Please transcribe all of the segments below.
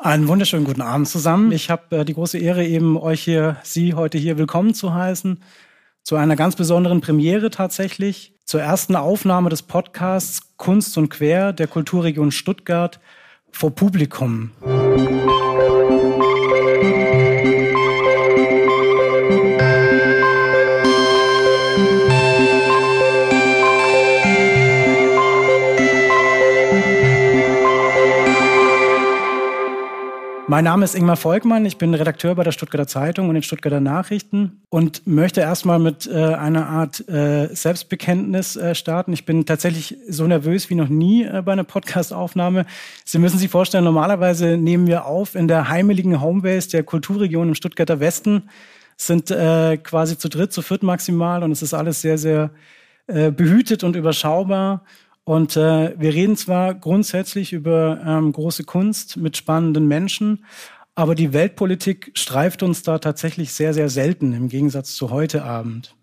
Einen wunderschönen guten Abend zusammen. Ich habe äh, die große Ehre, eben euch hier, Sie heute hier willkommen zu heißen. Zu einer ganz besonderen Premiere tatsächlich. Zur ersten Aufnahme des Podcasts Kunst und Quer der Kulturregion Stuttgart vor Publikum. Mein Name ist Ingmar Volkmann, ich bin Redakteur bei der Stuttgarter Zeitung und den Stuttgarter Nachrichten und möchte erstmal mit äh, einer Art äh, Selbstbekenntnis äh, starten. Ich bin tatsächlich so nervös wie noch nie äh, bei einer Podcastaufnahme. Sie müssen sich vorstellen, normalerweise nehmen wir auf in der heimeligen Homebase der Kulturregion im Stuttgarter Westen, sind äh, quasi zu dritt, zu viert maximal und es ist alles sehr, sehr äh, behütet und überschaubar. Und äh, wir reden zwar grundsätzlich über ähm, große Kunst mit spannenden Menschen, aber die Weltpolitik streift uns da tatsächlich sehr, sehr selten im Gegensatz zu heute Abend.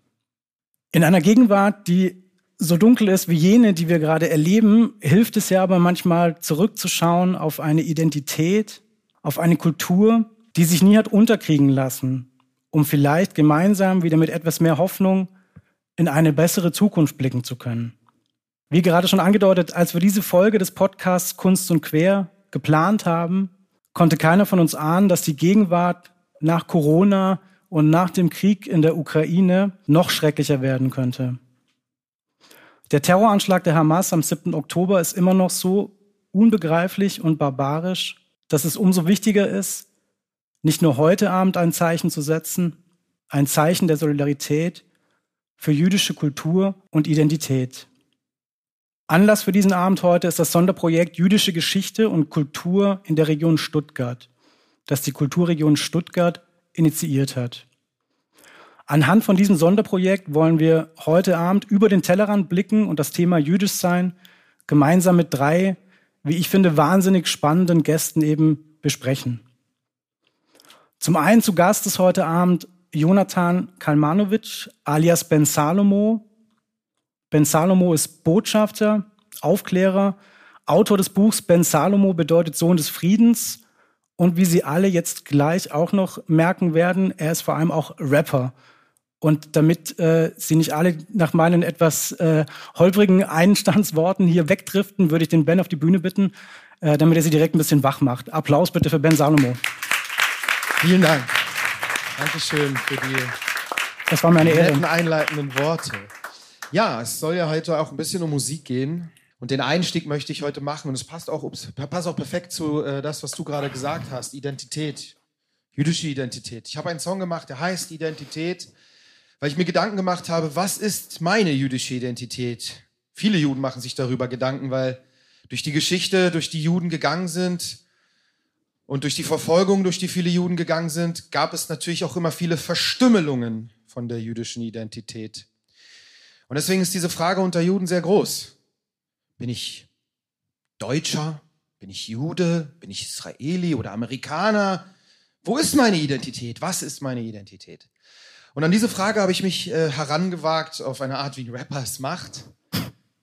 In einer Gegenwart, die so dunkel ist wie jene, die wir gerade erleben, hilft es ja aber manchmal zurückzuschauen auf eine Identität, auf eine Kultur, die sich nie hat unterkriegen lassen, um vielleicht gemeinsam wieder mit etwas mehr Hoffnung in eine bessere Zukunft blicken zu können. Wie gerade schon angedeutet, als wir diese Folge des Podcasts Kunst und Quer geplant haben, konnte keiner von uns ahnen, dass die Gegenwart nach Corona und nach dem Krieg in der Ukraine noch schrecklicher werden könnte. Der Terroranschlag der Hamas am 7. Oktober ist immer noch so unbegreiflich und barbarisch, dass es umso wichtiger ist, nicht nur heute Abend ein Zeichen zu setzen, ein Zeichen der Solidarität für jüdische Kultur und Identität. Anlass für diesen Abend heute ist das Sonderprojekt Jüdische Geschichte und Kultur in der Region Stuttgart, das die Kulturregion Stuttgart initiiert hat. Anhand von diesem Sonderprojekt wollen wir heute Abend über den Tellerrand blicken und das Thema Jüdisch sein gemeinsam mit drei, wie ich finde, wahnsinnig spannenden Gästen eben besprechen. Zum einen zu Gast ist heute Abend Jonathan Kalmanovic alias Ben Salomo, Ben Salomo ist Botschafter, Aufklärer, Autor des Buchs Ben Salomo bedeutet Sohn des Friedens. Und wie Sie alle jetzt gleich auch noch merken werden, er ist vor allem auch Rapper. Und damit äh, Sie nicht alle nach meinen etwas äh, holprigen Einstandsworten hier wegdriften, würde ich den Ben auf die Bühne bitten, äh, damit er Sie direkt ein bisschen wach macht. Applaus bitte für Ben Salomo. Vielen Dank. Dankeschön für die das war meine netten einleitenden Worte. Ja, es soll ja heute auch ein bisschen um Musik gehen. Und den Einstieg möchte ich heute machen. Und es passt auch, ups, passt auch perfekt zu äh, das, was du gerade gesagt hast. Identität. Jüdische Identität. Ich habe einen Song gemacht, der heißt Identität, weil ich mir Gedanken gemacht habe, was ist meine jüdische Identität? Viele Juden machen sich darüber Gedanken, weil durch die Geschichte, durch die Juden gegangen sind und durch die Verfolgung, durch die viele Juden gegangen sind, gab es natürlich auch immer viele Verstümmelungen von der jüdischen Identität. Und deswegen ist diese Frage unter Juden sehr groß. Bin ich Deutscher? Bin ich Jude? Bin ich Israeli oder Amerikaner? Wo ist meine Identität? Was ist meine Identität? Und an diese Frage habe ich mich äh, herangewagt auf eine Art, wie ein Rapper es macht,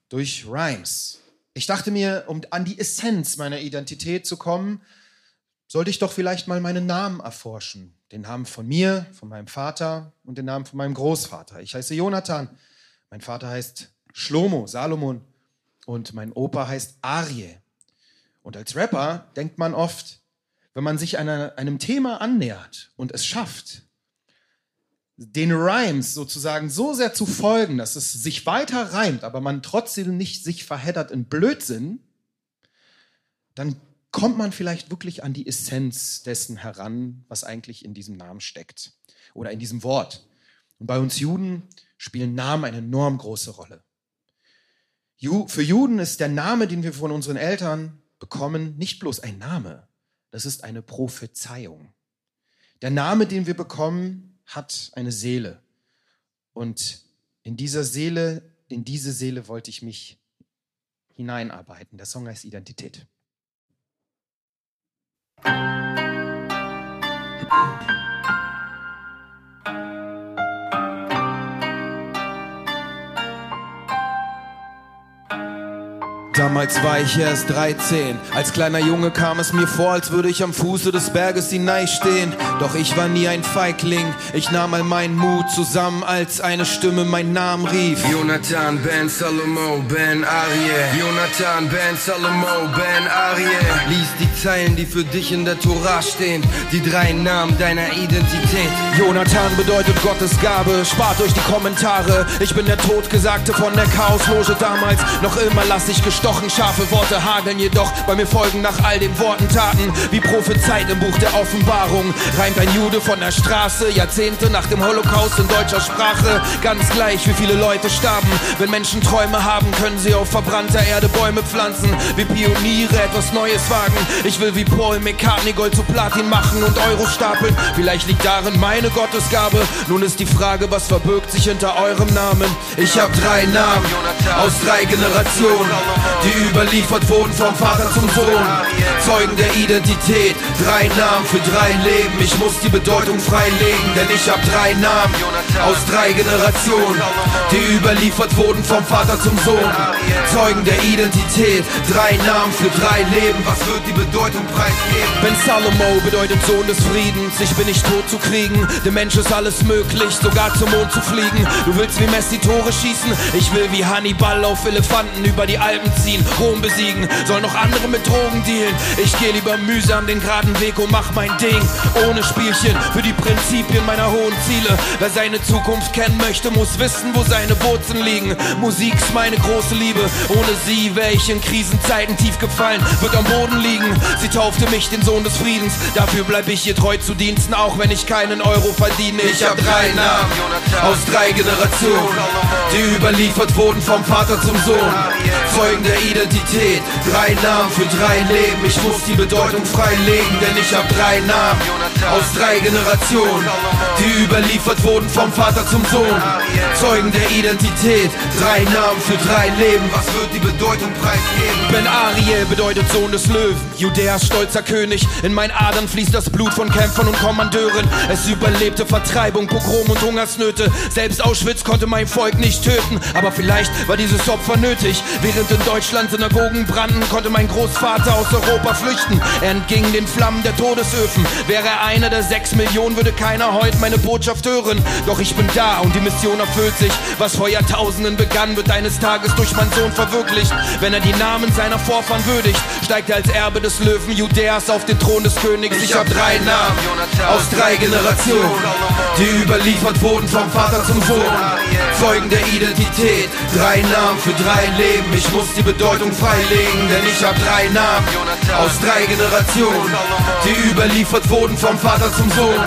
durch Rhymes. Ich dachte mir, um an die Essenz meiner Identität zu kommen, sollte ich doch vielleicht mal meinen Namen erforschen. Den Namen von mir, von meinem Vater und den Namen von meinem Großvater. Ich heiße Jonathan. Mein Vater heißt Shlomo, Salomon und mein Opa heißt Arie. Und als Rapper denkt man oft, wenn man sich einer, einem Thema annähert und es schafft, den Rhymes sozusagen so sehr zu folgen, dass es sich weiter reimt, aber man trotzdem nicht sich verheddert in Blödsinn, dann kommt man vielleicht wirklich an die Essenz dessen heran, was eigentlich in diesem Namen steckt oder in diesem Wort. Und bei uns Juden spielen Namen eine enorm große Rolle. Für Juden ist der Name, den wir von unseren Eltern bekommen, nicht bloß ein Name, das ist eine Prophezeiung. Der Name, den wir bekommen, hat eine Seele. Und in dieser Seele, in diese Seele wollte ich mich hineinarbeiten. Der Song heißt Identität. Damals war ich erst 13. Als kleiner Junge kam es mir vor, als würde ich am Fuße des Berges stehen. Doch ich war nie ein Feigling. Ich nahm all meinen Mut zusammen, als eine Stimme meinen Namen rief. Jonathan Ben Salomo Ben Arie. Jonathan Ben Salomo Ben Arie. Lies die Zeilen, die für dich in der Tora stehen. Die drei Namen deiner Identität. Jonathan bedeutet Gottes Gabe. Spart euch die Kommentare. Ich bin der Todgesagte von der Chaosloge damals. Noch immer lass ich gestochen. Scharfe Worte hageln jedoch. Bei mir folgen nach all den Worten Taten. Wie prophezeit im Buch der Offenbarung. Reimt ein Jude von der Straße. Jahrzehnte nach dem Holocaust in deutscher Sprache. Ganz gleich, wie viele Leute starben. Wenn Menschen Träume haben, können sie auf verbrannter Erde Bäume pflanzen. Wie Pioniere etwas Neues wagen. Ich will wie Paul McCartney Gold zu Platin machen und Euro stapeln. Vielleicht liegt darin meine Gottesgabe. Nun ist die Frage, was verbirgt sich hinter eurem Namen? Ich hab drei Namen aus drei Generationen, die überliefert wurden vom Vater zum Sohn. Zeugen der Identität, drei Namen für drei Leben. Ich muss die Bedeutung freilegen, denn ich hab drei Namen aus drei Generationen, die überliefert wurden vom Vater zum Sohn. Zeugen der Identität, drei Namen für drei Leben. Was wird die Bedeutung preisgeben? Ben Salomo bedeutet Sohn des Friedens. Ich bin nicht tot zu kriegen. Dem Mensch ist alles möglich, sogar zum Mond zu fliegen. Du willst wie Messi Tore schießen? Ich will wie Hannibal auf Elefanten über die Alpen ziehen. Rom besiegen, soll noch andere mit Drogen dealen. Ich geh lieber mühsam den geraden Weg und mach mein Ding. Ohne Spielchen, für die Prinzipien meiner hohen Ziele. Wer seine Zukunft kennen möchte, muss wissen, wo seine Wurzeln liegen. Musik ist meine große Liebe. Ohne sie wäre ich in Krisenzeiten tief gefallen, wird am Boden liegen. Sie taufte mich den Sohn des Friedens. Dafür bleib ich ihr treu zu Diensten, auch wenn ich keinen Euro verdiene. Ich hab drei Namen aus drei Generationen, die überliefert wurden vom Vater zum Sohn. Zeugen der Identität, drei Namen für drei Leben. Ich muss die Bedeutung freilegen, denn ich hab drei Namen aus drei Generationen, die überliefert wurden vom Vater zum Sohn. Zeugen der Identität, drei Namen für drei Leben. Was wird die Bedeutung preisgeben? Ben Ariel bedeutet Sohn des Löwen, Judäas stolzer König. In meinen Adern fließt das Blut von Kämpfern und Kommandeuren. Es überlebte Vertreibung, Pogrom und Hungersnöte. Selbst Auschwitz konnte mein Volk nicht töten, aber vielleicht war dieses Opfer nötig. Während in Deutschland Synagogen brannten, konnte mein Großvater aus Europa flüchten. Er entging den Flammen der Todesöfen. Wäre er einer der sechs Millionen, würde keiner heute meine Botschaft hören. Doch ich bin da und die Mission erfüllt sich. Was vor Jahrtausenden begann, wird eines Tages durch meinen Sohn verwirklicht. Wenn er die Namen seiner Vorfahren würdigt, steigt er als Erbe des Löwen Judäas auf den Thron des Königs. Ich hab drei Namen aus drei Generationen, die überliefert wurden vom Vater zum Sohn. Zeugen der Identität, drei Namen für drei Leben. Ich muss die Bedeutung freilegen, denn ich hab drei Namen aus drei Generationen, die überliefert wurden vom Vater zum Sohn.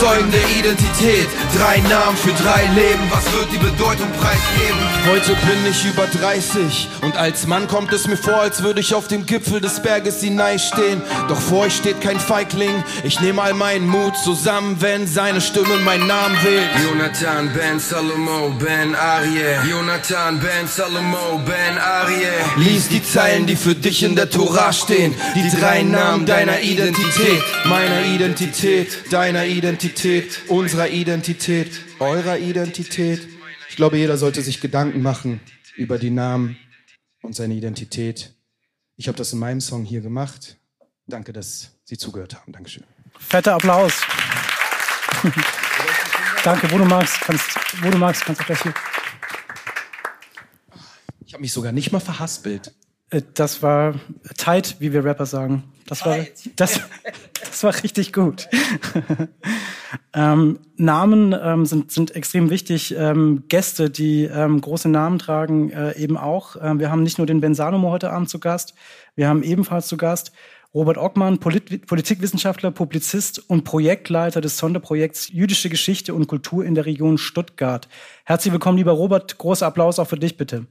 Zeugen der Identität, drei Namen für drei Leben. Was wird die Bedeutung preisgeben? Heute bin ich über 30 und als Mann kommt es mir vor, als würde ich auf dem Gipfel des Berges stehen. Doch vor euch steht kein Feigling. Ich nehme all meinen Mut zusammen, wenn seine Stimme meinen Namen wählt. Jonathan Ben Salomo Ben Arie. Jonathan Ben Salomo Ben Arie. Lies die Zeilen, die für dich in der Tora stehen. Die drei Namen deiner Identität, meiner Identität, deiner Identität, unserer Identität, eurer Identität. Ich glaube, jeder sollte sich Gedanken machen über die Namen und seine Identität. Ich habe das in meinem Song hier gemacht. Danke, dass Sie zugehört haben. Dankeschön. Fetter Applaus. Danke, wo du magst, kannst, wo du magst, kannst du gleich hier. Ich habe mich sogar nicht mal verhaspelt. Äh, Das war tight, wie wir Rapper sagen. Das war, das, das war richtig gut. ähm, Namen ähm, sind, sind extrem wichtig. Ähm, Gäste, die ähm, große Namen tragen, äh, eben auch. Ähm, wir haben nicht nur den Ben Salomo heute Abend zu Gast, wir haben ebenfalls zu Gast Robert Ockmann, Polit Politikwissenschaftler, Publizist und Projektleiter des Sonderprojekts Jüdische Geschichte und Kultur in der Region Stuttgart. Herzlich willkommen, lieber Robert. Großer Applaus auch für dich, bitte.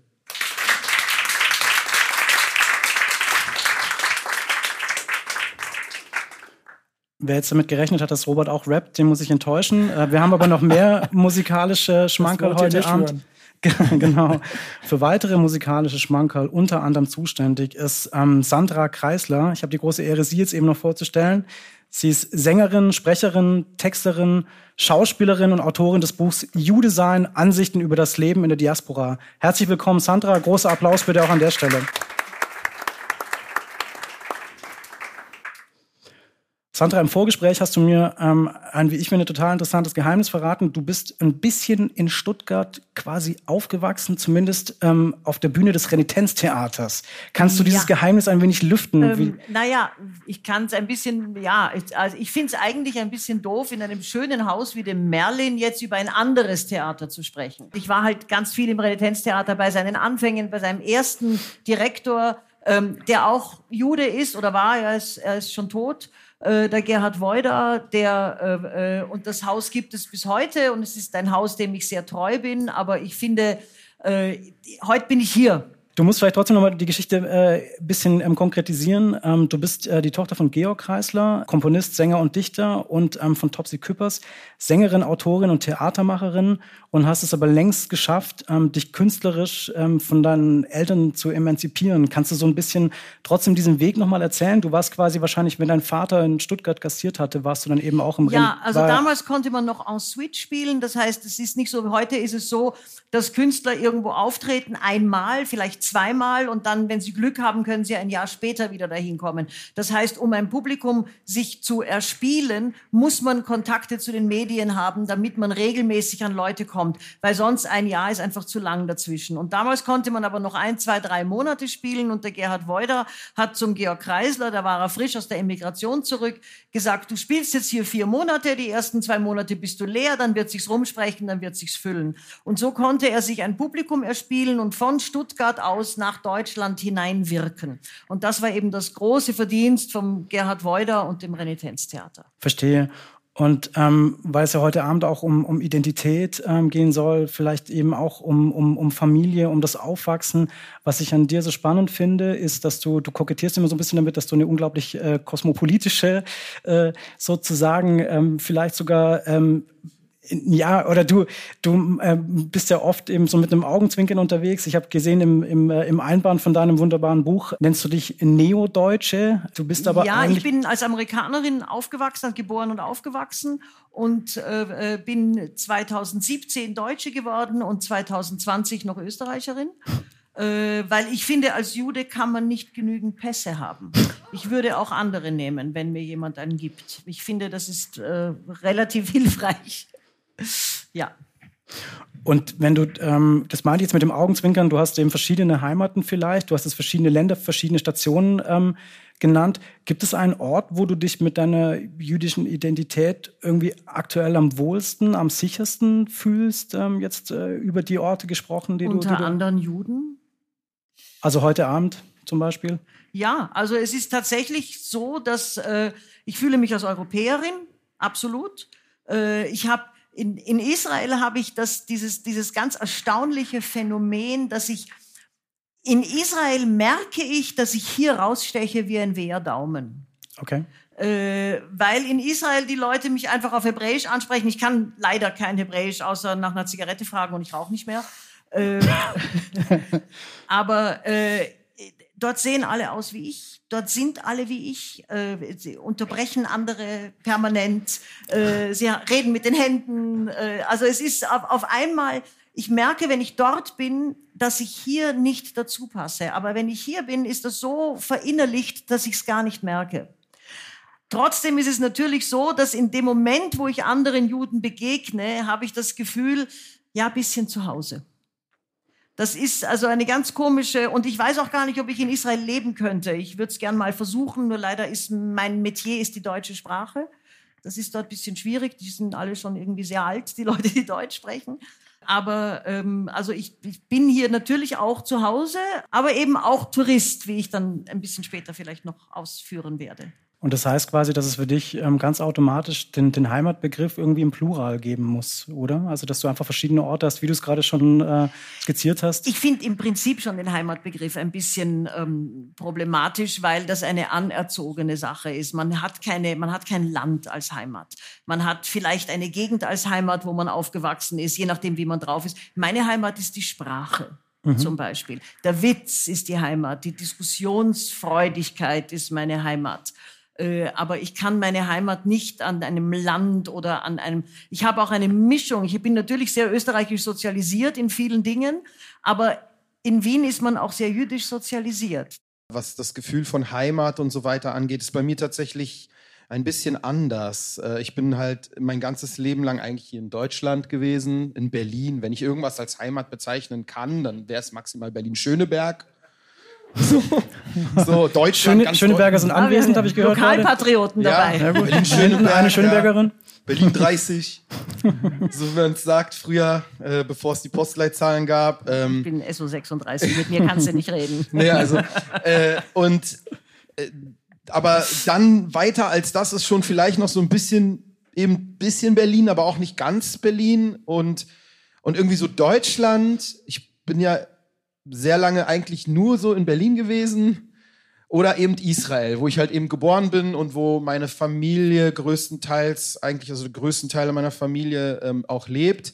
Wer jetzt damit gerechnet hat, dass Robert auch rappt, den muss ich enttäuschen. Äh, Wir haben aber noch mehr musikalische Schmankerl heute Abend. hören. genau. Für weitere musikalische Schmankerl unter anderem zuständig ist ähm, Sandra Kreisler. Ich habe die große Ehre, sie jetzt eben noch vorzustellen. Sie ist Sängerin, Sprecherin, Texterin, Schauspielerin und Autorin des Buchs Jude sein, Ansichten über das Leben in der Diaspora. Herzlich willkommen, Sandra. Großer Applaus bitte auch an der Stelle. Sandra, im Vorgespräch hast du mir ähm, ein, wie ich finde, total interessantes Geheimnis verraten. Du bist ein bisschen in Stuttgart quasi aufgewachsen, zumindest ähm, auf der Bühne des Renitenztheaters. Kannst du dieses ja. Geheimnis ein wenig lüften? Ähm, naja, ich kann es ein bisschen, ja, also ich finde es eigentlich ein bisschen doof, in einem schönen Haus wie dem Merlin jetzt über ein anderes Theater zu sprechen. Ich war halt ganz viel im Renitenztheater bei seinen Anfängen, bei seinem ersten Direktor, ähm, der auch Jude ist oder war, er ist, er ist schon tot äh, der Gerhard Woida, der, äh, äh, und das Haus gibt es bis heute und es ist ein Haus, dem ich sehr treu bin, aber ich finde, äh, heute bin ich hier Du musst vielleicht trotzdem nochmal die Geschichte äh, bisschen ähm, konkretisieren. Ähm, du bist äh, die Tochter von Georg Kreisler, Komponist, Sänger und Dichter und ähm, von Topsy Küppers, Sängerin, Autorin und Theatermacherin und hast es aber längst geschafft, ähm, dich künstlerisch ähm, von deinen Eltern zu emanzipieren. Kannst du so ein bisschen trotzdem diesen Weg nochmal erzählen? Du warst quasi wahrscheinlich, wenn dein Vater in Stuttgart gastiert hatte, warst du dann eben auch im Rennen. Ja, also damals konnte man noch en suite spielen. Das heißt, es ist nicht so, heute ist es so, dass Künstler irgendwo auftreten, einmal, vielleicht zweimal und dann, wenn sie Glück haben, können sie ein Jahr später wieder dahin kommen. Das heißt, um ein Publikum sich zu erspielen, muss man Kontakte zu den Medien haben, damit man regelmäßig an Leute kommt, weil sonst ein Jahr ist einfach zu lang dazwischen. Und damals konnte man aber noch ein, zwei, drei Monate spielen und der Gerhard Woida hat zum Georg Kreisler, da war er frisch aus der Emigration zurück, gesagt, du spielst jetzt hier vier Monate, die ersten zwei Monate bist du leer, dann wird sich's rumsprechen, dann wird sich's füllen. Und so konnte er sich ein Publikum erspielen und von Stuttgart aus nach Deutschland hineinwirken. Und das war eben das große Verdienst vom Gerhard Woider und dem Renitenztheater. Verstehe. Und ähm, weil es ja heute Abend auch um, um Identität ähm, gehen soll, vielleicht eben auch um, um, um Familie, um das Aufwachsen. Was ich an dir so spannend finde, ist, dass du, du kokettierst immer so ein bisschen damit, dass du eine unglaublich äh, kosmopolitische, äh, sozusagen, ähm, vielleicht sogar ähm, ja, oder du, du äh, bist ja oft eben so mit einem Augenzwinkern unterwegs. Ich habe gesehen im, im, äh, im Einband von deinem wunderbaren Buch, nennst du dich Neodeutsche. Du bist aber Ja, ich bin als Amerikanerin aufgewachsen, geboren und aufgewachsen und äh, äh bin 2017 Deutsche geworden und 2020 noch Österreicherin. Äh, weil ich finde, als Jude kann man nicht genügend Pässe haben. Ich würde auch andere nehmen, wenn mir jemand einen gibt. Ich finde, das ist äh, relativ hilfreich ja. Und wenn du, ähm, das meinte ich jetzt mit dem Augenzwinkern, du hast eben verschiedene Heimaten vielleicht, du hast es verschiedene Länder, verschiedene Stationen ähm, genannt. Gibt es einen Ort, wo du dich mit deiner jüdischen Identität irgendwie aktuell am wohlsten, am sichersten fühlst, ähm, jetzt äh, über die Orte gesprochen, die Unter du... Unter anderen Juden? Also heute Abend zum Beispiel? Ja, also es ist tatsächlich so, dass äh, ich fühle mich als Europäerin, absolut. Äh, ich habe in, in Israel habe ich das, dieses, dieses ganz erstaunliche Phänomen, dass ich in Israel merke ich, dass ich hier raussteche wie ein Wehrdaumen. Okay. Äh, weil in Israel die Leute mich einfach auf Hebräisch ansprechen. Ich kann leider kein Hebräisch, außer nach einer Zigarette fragen und ich rauche nicht mehr. Äh, aber äh, dort sehen alle aus wie ich, dort sind alle wie ich, äh, sie unterbrechen andere permanent, äh, sie reden mit den Händen. Äh, also es ist auf, auf einmal, ich merke, wenn ich dort bin, dass ich hier nicht dazu passe. Aber wenn ich hier bin, ist das so verinnerlicht, dass ich es gar nicht merke. Trotzdem ist es natürlich so, dass in dem Moment, wo ich anderen Juden begegne, habe ich das Gefühl, ja, bisschen zu Hause. Das ist also eine ganz komische, und ich weiß auch gar nicht, ob ich in Israel leben könnte. Ich würde es gern mal versuchen, nur leider ist mein Metier ist die deutsche Sprache. Das ist dort ein bisschen schwierig. Die sind alle schon irgendwie sehr alt, die Leute, die Deutsch sprechen. Aber ähm, also ich, ich bin hier natürlich auch zu Hause, aber eben auch Tourist, wie ich dann ein bisschen später vielleicht noch ausführen werde. Und das heißt quasi, dass es für dich ähm, ganz automatisch den, den, Heimatbegriff irgendwie im Plural geben muss, oder? Also, dass du einfach verschiedene Orte hast, wie du es gerade schon äh, skizziert hast. Ich finde im Prinzip schon den Heimatbegriff ein bisschen ähm, problematisch, weil das eine anerzogene Sache ist. Man hat, keine, man hat kein Land als Heimat. Man hat vielleicht eine Gegend als Heimat, wo man aufgewachsen ist, je nachdem, wie man drauf ist. Meine Heimat ist die Sprache. Mhm. Zum Beispiel. Der Witz ist die Heimat, die Diskussionsfreudigkeit ist meine Heimat. Äh, aber ich kann meine Heimat nicht an einem Land oder an einem. Ich habe auch eine Mischung. Ich bin natürlich sehr österreichisch sozialisiert in vielen Dingen, aber in Wien ist man auch sehr jüdisch sozialisiert. Was das Gefühl von Heimat und so weiter angeht, ist bei mir tatsächlich ein bisschen anders. Äh, ich bin halt mein ganzes Leben lang eigentlich hier in Deutschland gewesen, in Berlin. Wenn ich irgendwas als Heimat bezeichnen kann, dann wäre es maximal Berlin-Schöneberg. So, so Deutschland. Schöne, Schöneberger sind anwesend, habe ich gehört. Lokalpatrioten dabei. Ja, gut. Berlin Schöneberg, eine Schönebergerin. Berlin 30. so wie man es sagt, früher, äh, bevor es die Postleitzahlen gab. Ähm, ich bin SO 36, mit mir kannst du nicht reden. naja, also, äh, und äh, aber dann weiter als das ist schon vielleicht noch so ein bisschen, eben bisschen Berlin, aber auch nicht ganz Berlin und, und irgendwie so Deutschland. Ich bin ja sehr lange eigentlich nur so in Berlin gewesen oder eben Israel, wo ich halt eben geboren bin und wo meine Familie größtenteils, eigentlich also größten Teile meiner Familie ähm, auch lebt.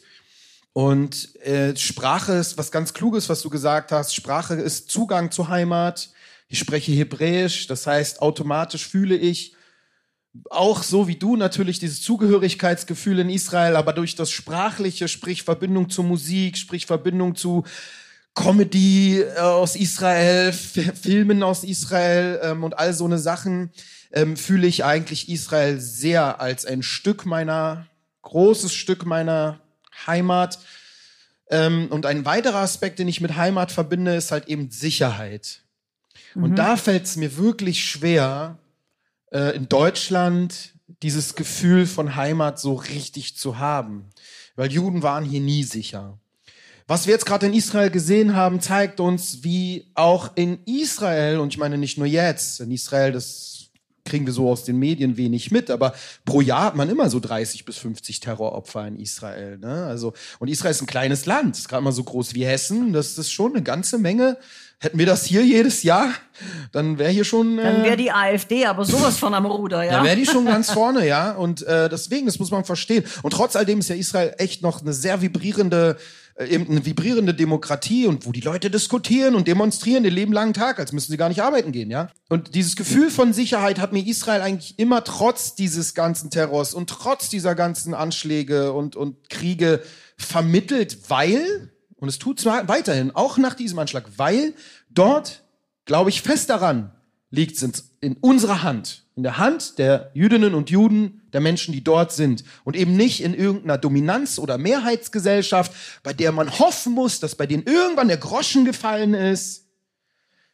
Und äh, Sprache ist was ganz Kluges, was du gesagt hast. Sprache ist Zugang zur Heimat. Ich spreche Hebräisch, das heißt, automatisch fühle ich auch so wie du natürlich dieses Zugehörigkeitsgefühl in Israel, aber durch das Sprachliche, sprich Verbindung zur Musik, sprich Verbindung zu Comedy äh, aus Israel, Filmen aus Israel ähm, und all so eine Sachen, ähm, fühle ich eigentlich Israel sehr als ein Stück meiner, großes Stück meiner Heimat. Ähm, und ein weiterer Aspekt, den ich mit Heimat verbinde, ist halt eben Sicherheit. Mhm. Und da fällt es mir wirklich schwer, äh, in Deutschland dieses Gefühl von Heimat so richtig zu haben. Weil Juden waren hier nie sicher. Was wir jetzt gerade in Israel gesehen haben, zeigt uns, wie auch in Israel, und ich meine nicht nur jetzt, in Israel, das kriegen wir so aus den Medien wenig mit, aber pro Jahr hat man immer so 30 bis 50 Terroropfer in Israel. Ne? Also, und Israel ist ein kleines Land, ist gerade mal so groß wie Hessen, das ist schon eine ganze Menge. Hätten wir das hier jedes Jahr, dann wäre hier schon. Äh, dann wäre die AfD aber sowas von am Ruder, ja. Dann wäre die schon ganz vorne, ja. Und äh, deswegen, das muss man verstehen. Und trotz alledem ist ja Israel echt noch eine sehr vibrierende äh, eben eine vibrierende Demokratie und wo die Leute diskutieren und demonstrieren den Leben langen Tag, als müssen sie gar nicht arbeiten gehen, ja? Und dieses Gefühl von Sicherheit hat mir Israel eigentlich immer trotz dieses ganzen Terrors und trotz dieser ganzen Anschläge und, und Kriege vermittelt, weil, und es tut es weiterhin, auch nach diesem Anschlag, weil dort, glaube ich fest daran, liegt es in unserer Hand, in der Hand der Jüdinnen und Juden, der Menschen, die dort sind. Und eben nicht in irgendeiner Dominanz- oder Mehrheitsgesellschaft, bei der man hoffen muss, dass bei denen irgendwann der Groschen gefallen ist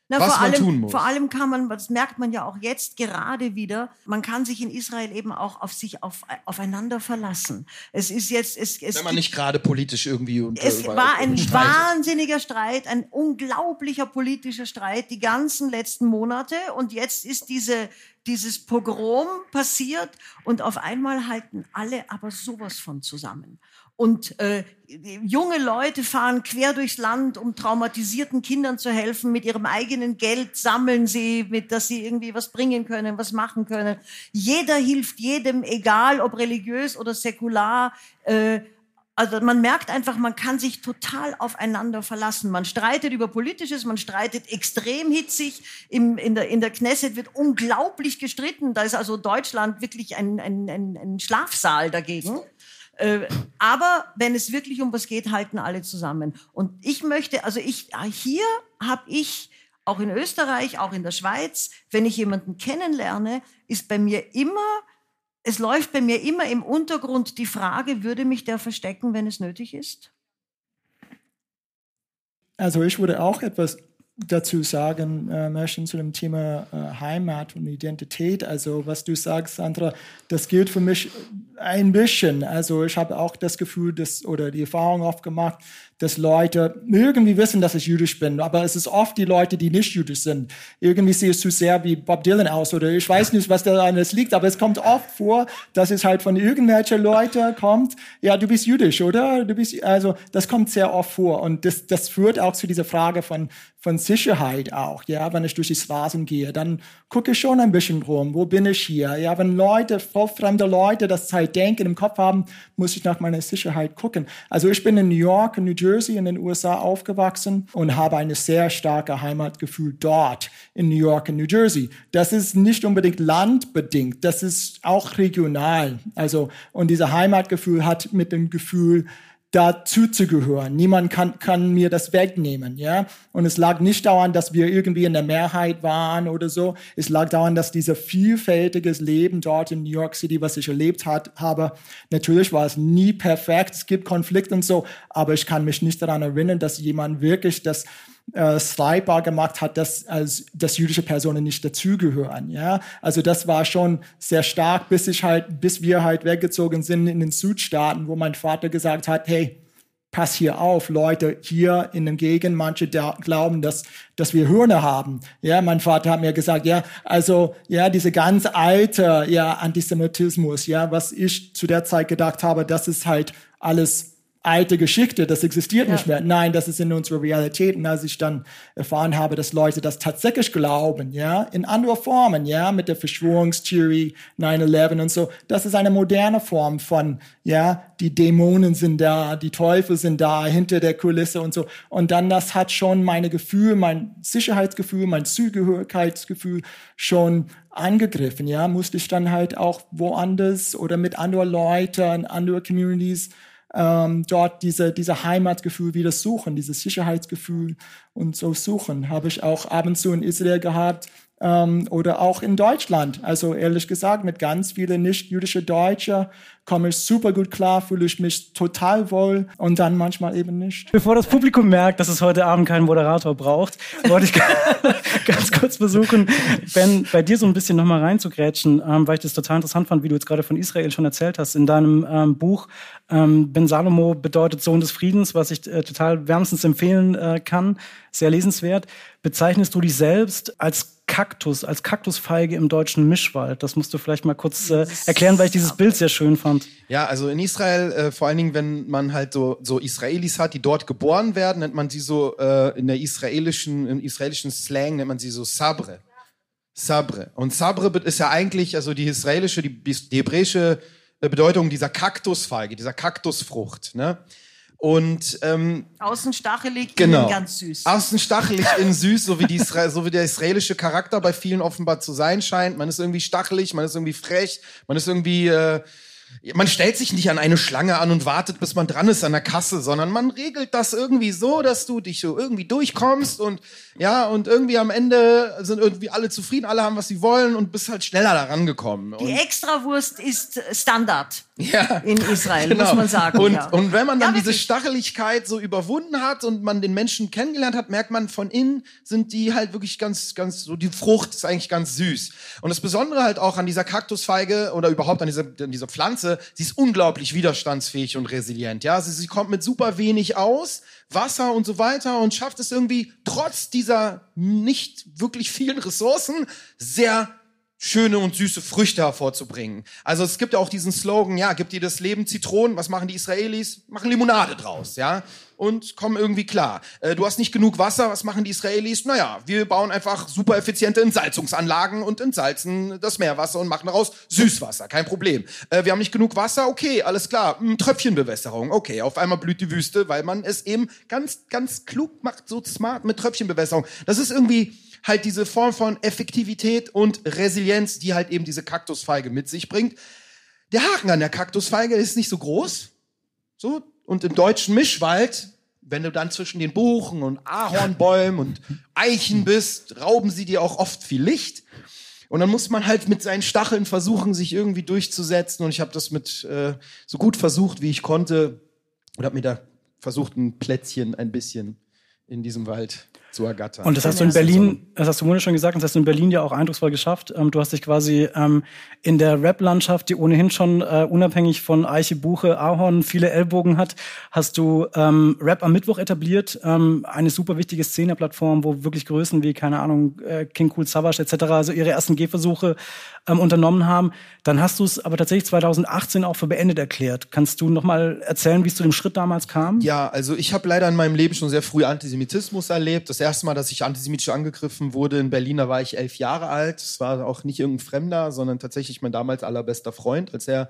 na, was vor man allem, tun muss. Vor allem kann man, das merkt man ja auch jetzt gerade wieder, man kann sich in Israel eben auch auf sich auf, aufeinander verlassen. Es ist jetzt, es, es wenn man nicht gerade politisch irgendwie unter, Es war ein wahnsinniger Streit, ein unglaublicher politischer Streit die ganzen letzten Monate und jetzt ist diese dieses Pogrom passiert und auf einmal halten alle aber sowas von zusammen. Und äh, junge Leute fahren quer durchs Land, um traumatisierten Kindern zu helfen. Mit ihrem eigenen Geld sammeln sie, mit dass sie irgendwie was bringen können, was machen können. Jeder hilft jedem, egal ob religiös oder säkular. Äh, also man merkt einfach, man kann sich total aufeinander verlassen. Man streitet über Politisches, man streitet extrem hitzig. Im, in, der, in der Knesset wird unglaublich gestritten. Da ist also Deutschland wirklich ein, ein, ein, ein Schlafsaal dagegen. Äh, aber wenn es wirklich um was geht, halten alle zusammen. Und ich möchte, also ich, hier habe ich auch in Österreich, auch in der Schweiz, wenn ich jemanden kennenlerne, ist bei mir immer, es läuft bei mir immer im Untergrund die Frage, würde mich der verstecken, wenn es nötig ist? Also ich würde auch etwas dazu sagen äh, möchten zu dem Thema äh, Heimat und Identität. Also was du sagst, Sandra, das gilt für mich ein bisschen. Also ich habe auch das Gefühl, dass, oder die Erfahrung oft gemacht, dass Leute irgendwie wissen, dass ich jüdisch bin, aber es ist oft die Leute, die nicht jüdisch sind. Irgendwie sehe ich zu sehr wie Bob Dylan aus oder ich weiß nicht, was da alles liegt, aber es kommt oft vor, dass es halt von irgendwelchen Leuten kommt, ja, du bist jüdisch, oder? Du bist, also das kommt sehr oft vor und das, das führt auch zu dieser Frage von, von Sicherheit auch, ja, wenn ich durch die Straßen gehe, dann gucke ich schon ein bisschen rum, wo bin ich hier? Ja, wenn Leute, fremde Leute das halt denken, im Kopf haben, muss ich nach meiner Sicherheit gucken. Also ich bin in New York, in New Jersey, in den USA aufgewachsen und habe eine sehr starke Heimatgefühl dort in New York, in New Jersey. Das ist nicht unbedingt landbedingt, das ist auch regional. Also, und dieser Heimatgefühl hat mit dem Gefühl, dazu zu gehören. Niemand kann, kann mir das wegnehmen, ja. Und es lag nicht daran, dass wir irgendwie in der Mehrheit waren oder so. Es lag daran, dass dieser vielfältiges Leben dort in New York City, was ich erlebt hat, habe, natürlich war es nie perfekt. Es gibt Konflikte und so, aber ich kann mich nicht daran erinnern, dass jemand wirklich das äh, streitbar gemacht hat, dass, als, dass jüdische Personen nicht dazugehören. Ja, also das war schon sehr stark, bis ich halt, bis wir halt weggezogen sind in den Südstaaten, wo mein Vater gesagt hat, hey, pass hier auf, Leute, hier in dem Gegend, manche glauben, dass, dass wir Hörner haben. Ja, mein Vater hat mir gesagt, ja, also, ja, diese ganz alte, ja, Antisemitismus, ja, was ich zu der Zeit gedacht habe, das ist halt alles alte Geschichte, das existiert ja. nicht mehr. Nein, das ist in unserer Realität. Und als ich dann erfahren habe, dass Leute das tatsächlich glauben, ja, in anderen Formen, ja, mit der Verschwörungstheorie 9-11 und so, das ist eine moderne Form von, ja, die Dämonen sind da, die Teufel sind da, hinter der Kulisse und so. Und dann, das hat schon meine Gefühl, mein Sicherheitsgefühl, mein Zugehörigkeitsgefühl schon angegriffen, ja, musste ich dann halt auch woanders oder mit anderen Leuten, anderen Communities ähm, dort diese, diese Heimatgefühl wieder suchen, dieses Sicherheitsgefühl und so suchen. Habe ich auch ab und zu in Israel gehabt ähm, oder auch in Deutschland. Also ehrlich gesagt, mit ganz vielen nicht-jüdischen Deutschen komme ich super gut klar, fühle ich mich total wohl und dann manchmal eben nicht. Bevor das Publikum merkt, dass es heute Abend keinen Moderator braucht, wollte ich ganz kurz versuchen, Ben, bei dir so ein bisschen nochmal reinzugrätschen, ähm, weil ich das total interessant fand, wie du jetzt gerade von Israel schon erzählt hast. In deinem ähm, Buch ähm, Ben Salomo bedeutet Sohn des Friedens, was ich äh, total wärmstens empfehlen äh, kann, sehr lesenswert. Bezeichnest du dich selbst als Kaktus, als Kaktusfeige im deutschen Mischwald? Das musst du vielleicht mal kurz äh, erklären, weil ich dieses Bild sehr schön fand. Ja, also in Israel, äh, vor allen Dingen, wenn man halt so, so Israelis hat, die dort geboren werden, nennt man sie so äh, in der israelischen, im israelischen Slang nennt man sie so Sabre. Sabre. Und Sabre ist ja eigentlich, also die israelische, die, die hebräische äh, Bedeutung dieser Kaktusfeige, dieser Kaktusfrucht. Ne? Und ähm, außen stachelig, genau. innen ganz süß. Außen stachelig, innen süß, so wie, die, so wie der israelische Charakter bei vielen offenbar zu sein scheint. Man ist irgendwie stachelig, man ist irgendwie frech, man ist irgendwie äh, man stellt sich nicht an eine Schlange an und wartet, bis man dran ist an der Kasse, sondern man regelt das irgendwie so, dass du dich so irgendwie durchkommst und ja, und irgendwie am Ende sind irgendwie alle zufrieden, alle haben, was sie wollen und bist halt schneller daran gekommen. Die Extrawurst ist Standard ja, in Israel, genau. muss man sagen. Und, ja. und wenn man dann ja, diese Stacheligkeit so überwunden hat und man den Menschen kennengelernt hat, merkt man, von innen sind die halt wirklich ganz, ganz, so die Frucht ist eigentlich ganz süß. Und das Besondere halt auch an dieser Kaktusfeige oder überhaupt an dieser, an dieser Pflanze, sie ist unglaublich widerstandsfähig und resilient. Ja, sie, sie kommt mit super wenig aus, Wasser und so weiter und schafft es irgendwie trotz dieser nicht wirklich vielen Ressourcen sehr schöne und süße Früchte hervorzubringen. Also es gibt ja auch diesen Slogan, ja, gibt dir das Leben Zitronen, was machen die Israelis? Machen Limonade draus, ja, und kommen irgendwie klar. Äh, du hast nicht genug Wasser, was machen die Israelis? Naja, wir bauen einfach super effiziente Entsalzungsanlagen und entsalzen das Meerwasser und machen daraus Süßwasser, kein Problem. Äh, wir haben nicht genug Wasser, okay, alles klar, hm, Tröpfchenbewässerung, okay, auf einmal blüht die Wüste, weil man es eben ganz, ganz klug macht, so smart mit Tröpfchenbewässerung. Das ist irgendwie halt diese Form von Effektivität und Resilienz, die halt eben diese Kaktusfeige mit sich bringt. Der Haken an der Kaktusfeige ist nicht so groß. So, und im deutschen Mischwald, wenn du dann zwischen den Buchen und Ahornbäumen und Eichen bist, rauben sie dir auch oft viel Licht. Und dann muss man halt mit seinen Stacheln versuchen, sich irgendwie durchzusetzen. Und ich habe das mit äh, so gut versucht, wie ich konnte. Und habe mir da versucht, ein Plätzchen ein bisschen in diesem Wald zu ergattern. Und das hast du in Berlin, das hast du wunderschön gesagt, das hast du in Berlin ja auch eindrucksvoll geschafft. Ähm, du hast dich quasi ähm, in der Rap-Landschaft, die ohnehin schon äh, unabhängig von Eiche, Buche, Ahorn viele Ellbogen hat, hast du ähm, Rap am Mittwoch etabliert, eine super wichtige Szene-Plattform, wo wirklich Größen wie, keine Ahnung, äh, King Cool Savage etc., also ihre ersten Gehversuche unternommen haben. Dann hast du es aber tatsächlich 2018 auch für beendet erklärt. Kannst du nochmal erzählen, wie es zu dem Schritt damals kam? Ja, also ich habe leider in meinem Leben schon sehr früh Antisemitismus erlebt. Das erste Mal, dass ich antisemitisch angegriffen wurde in Berlin, da war ich elf Jahre alt. Es war auch nicht irgendein Fremder, sondern tatsächlich mein damals allerbester Freund. Als er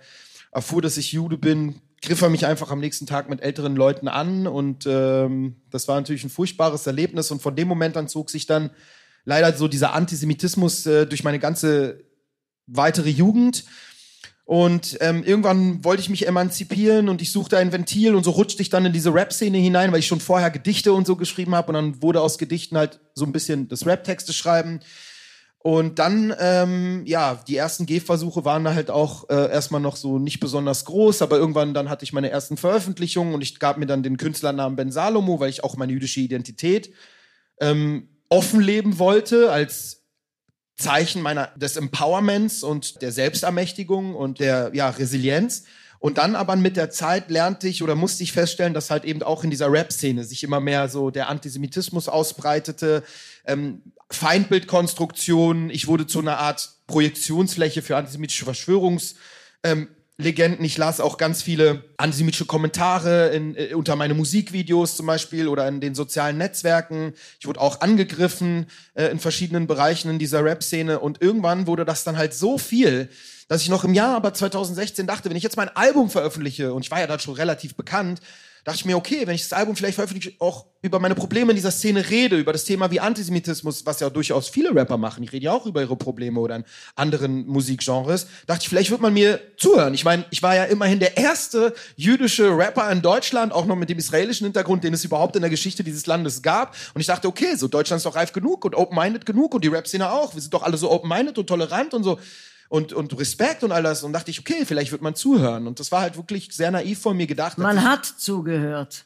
erfuhr, dass ich Jude bin, griff er mich einfach am nächsten Tag mit älteren Leuten an und ähm, das war natürlich ein furchtbares Erlebnis und von dem Moment an zog sich dann leider so dieser Antisemitismus äh, durch meine ganze weitere Jugend. Und ähm, irgendwann wollte ich mich emanzipieren und ich suchte ein Ventil und so rutschte ich dann in diese Rap-Szene hinein, weil ich schon vorher Gedichte und so geschrieben habe und dann wurde aus Gedichten halt so ein bisschen das Rap-Texte schreiben. Und dann, ähm, ja, die ersten Gehversuche waren halt auch äh, erstmal noch so nicht besonders groß, aber irgendwann dann hatte ich meine ersten Veröffentlichungen und ich gab mir dann den Künstlernamen Ben Salomo, weil ich auch meine jüdische Identität ähm, offen leben wollte als Zeichen meiner des Empowerments und der Selbstermächtigung und der ja Resilienz. Und dann aber mit der Zeit lernte ich oder musste ich feststellen, dass halt eben auch in dieser Rap-Szene sich immer mehr so der Antisemitismus ausbreitete, ähm, Feindbildkonstruktion. Ich wurde zu einer Art Projektionsfläche für antisemitische Verschwörungs ähm, Legenden. Ich las auch ganz viele antisemitische Kommentare in, äh, unter meine Musikvideos zum Beispiel oder in den sozialen Netzwerken. Ich wurde auch angegriffen äh, in verschiedenen Bereichen in dieser Rap-Szene und irgendwann wurde das dann halt so viel, dass ich noch im Jahr aber 2016 dachte, wenn ich jetzt mein Album veröffentliche und ich war ja da schon relativ bekannt, dachte ich mir, okay, wenn ich das Album vielleicht veröffentliche, auch über meine Probleme in dieser Szene rede, über das Thema wie Antisemitismus, was ja durchaus viele Rapper machen. Ich rede ja auch über ihre Probleme oder in anderen Musikgenres. Dachte ich, vielleicht wird man mir zuhören. Ich meine, ich war ja immerhin der erste jüdische Rapper in Deutschland, auch noch mit dem israelischen Hintergrund, den es überhaupt in der Geschichte dieses Landes gab. Und ich dachte, okay, so Deutschland ist doch reif genug und open-minded genug und die Rap-Szene auch. Wir sind doch alle so open-minded und tolerant und so und, und Respekt und alles. Und dachte ich, okay, vielleicht wird man zuhören. Und das war halt wirklich sehr naiv von mir gedacht. Man hat zugehört.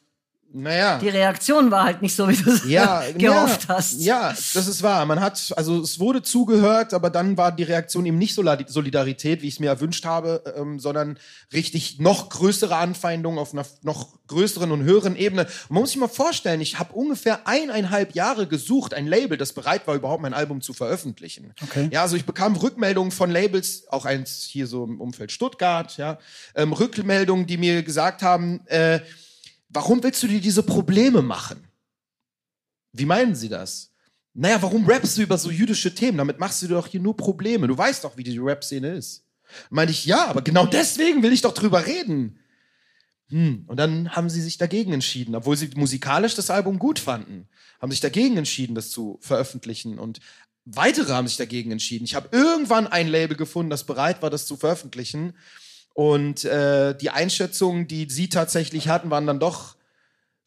Naja. Die Reaktion war halt nicht so, wie du es ja, gehofft ja, hast. Ja, das ist wahr. Man hat, also es wurde zugehört, aber dann war die Reaktion eben nicht Solidarität, wie ich es mir erwünscht habe, ähm, sondern richtig noch größere Anfeindungen auf einer noch größeren und höheren Ebene. Und man muss sich mal vorstellen, ich habe ungefähr eineinhalb Jahre gesucht, ein Label, das bereit war, überhaupt mein Album zu veröffentlichen. Okay. Ja, also ich bekam Rückmeldungen von Labels, auch eins hier so im Umfeld Stuttgart, ja, ähm, Rückmeldungen, die mir gesagt haben, äh, Warum willst du dir diese Probleme machen? Wie meinen Sie das? Naja, warum rappst du über so jüdische Themen? Damit machst du dir doch hier nur Probleme. Du weißt doch, wie die Rap-Szene ist. Meinte ich, ja, aber genau deswegen will ich doch drüber reden. Hm. Und dann haben sie sich dagegen entschieden, obwohl sie musikalisch das Album gut fanden, haben sich dagegen entschieden, das zu veröffentlichen. Und weitere haben sich dagegen entschieden. Ich habe irgendwann ein Label gefunden, das bereit war, das zu veröffentlichen. Und äh, die Einschätzungen, die sie tatsächlich hatten, waren dann doch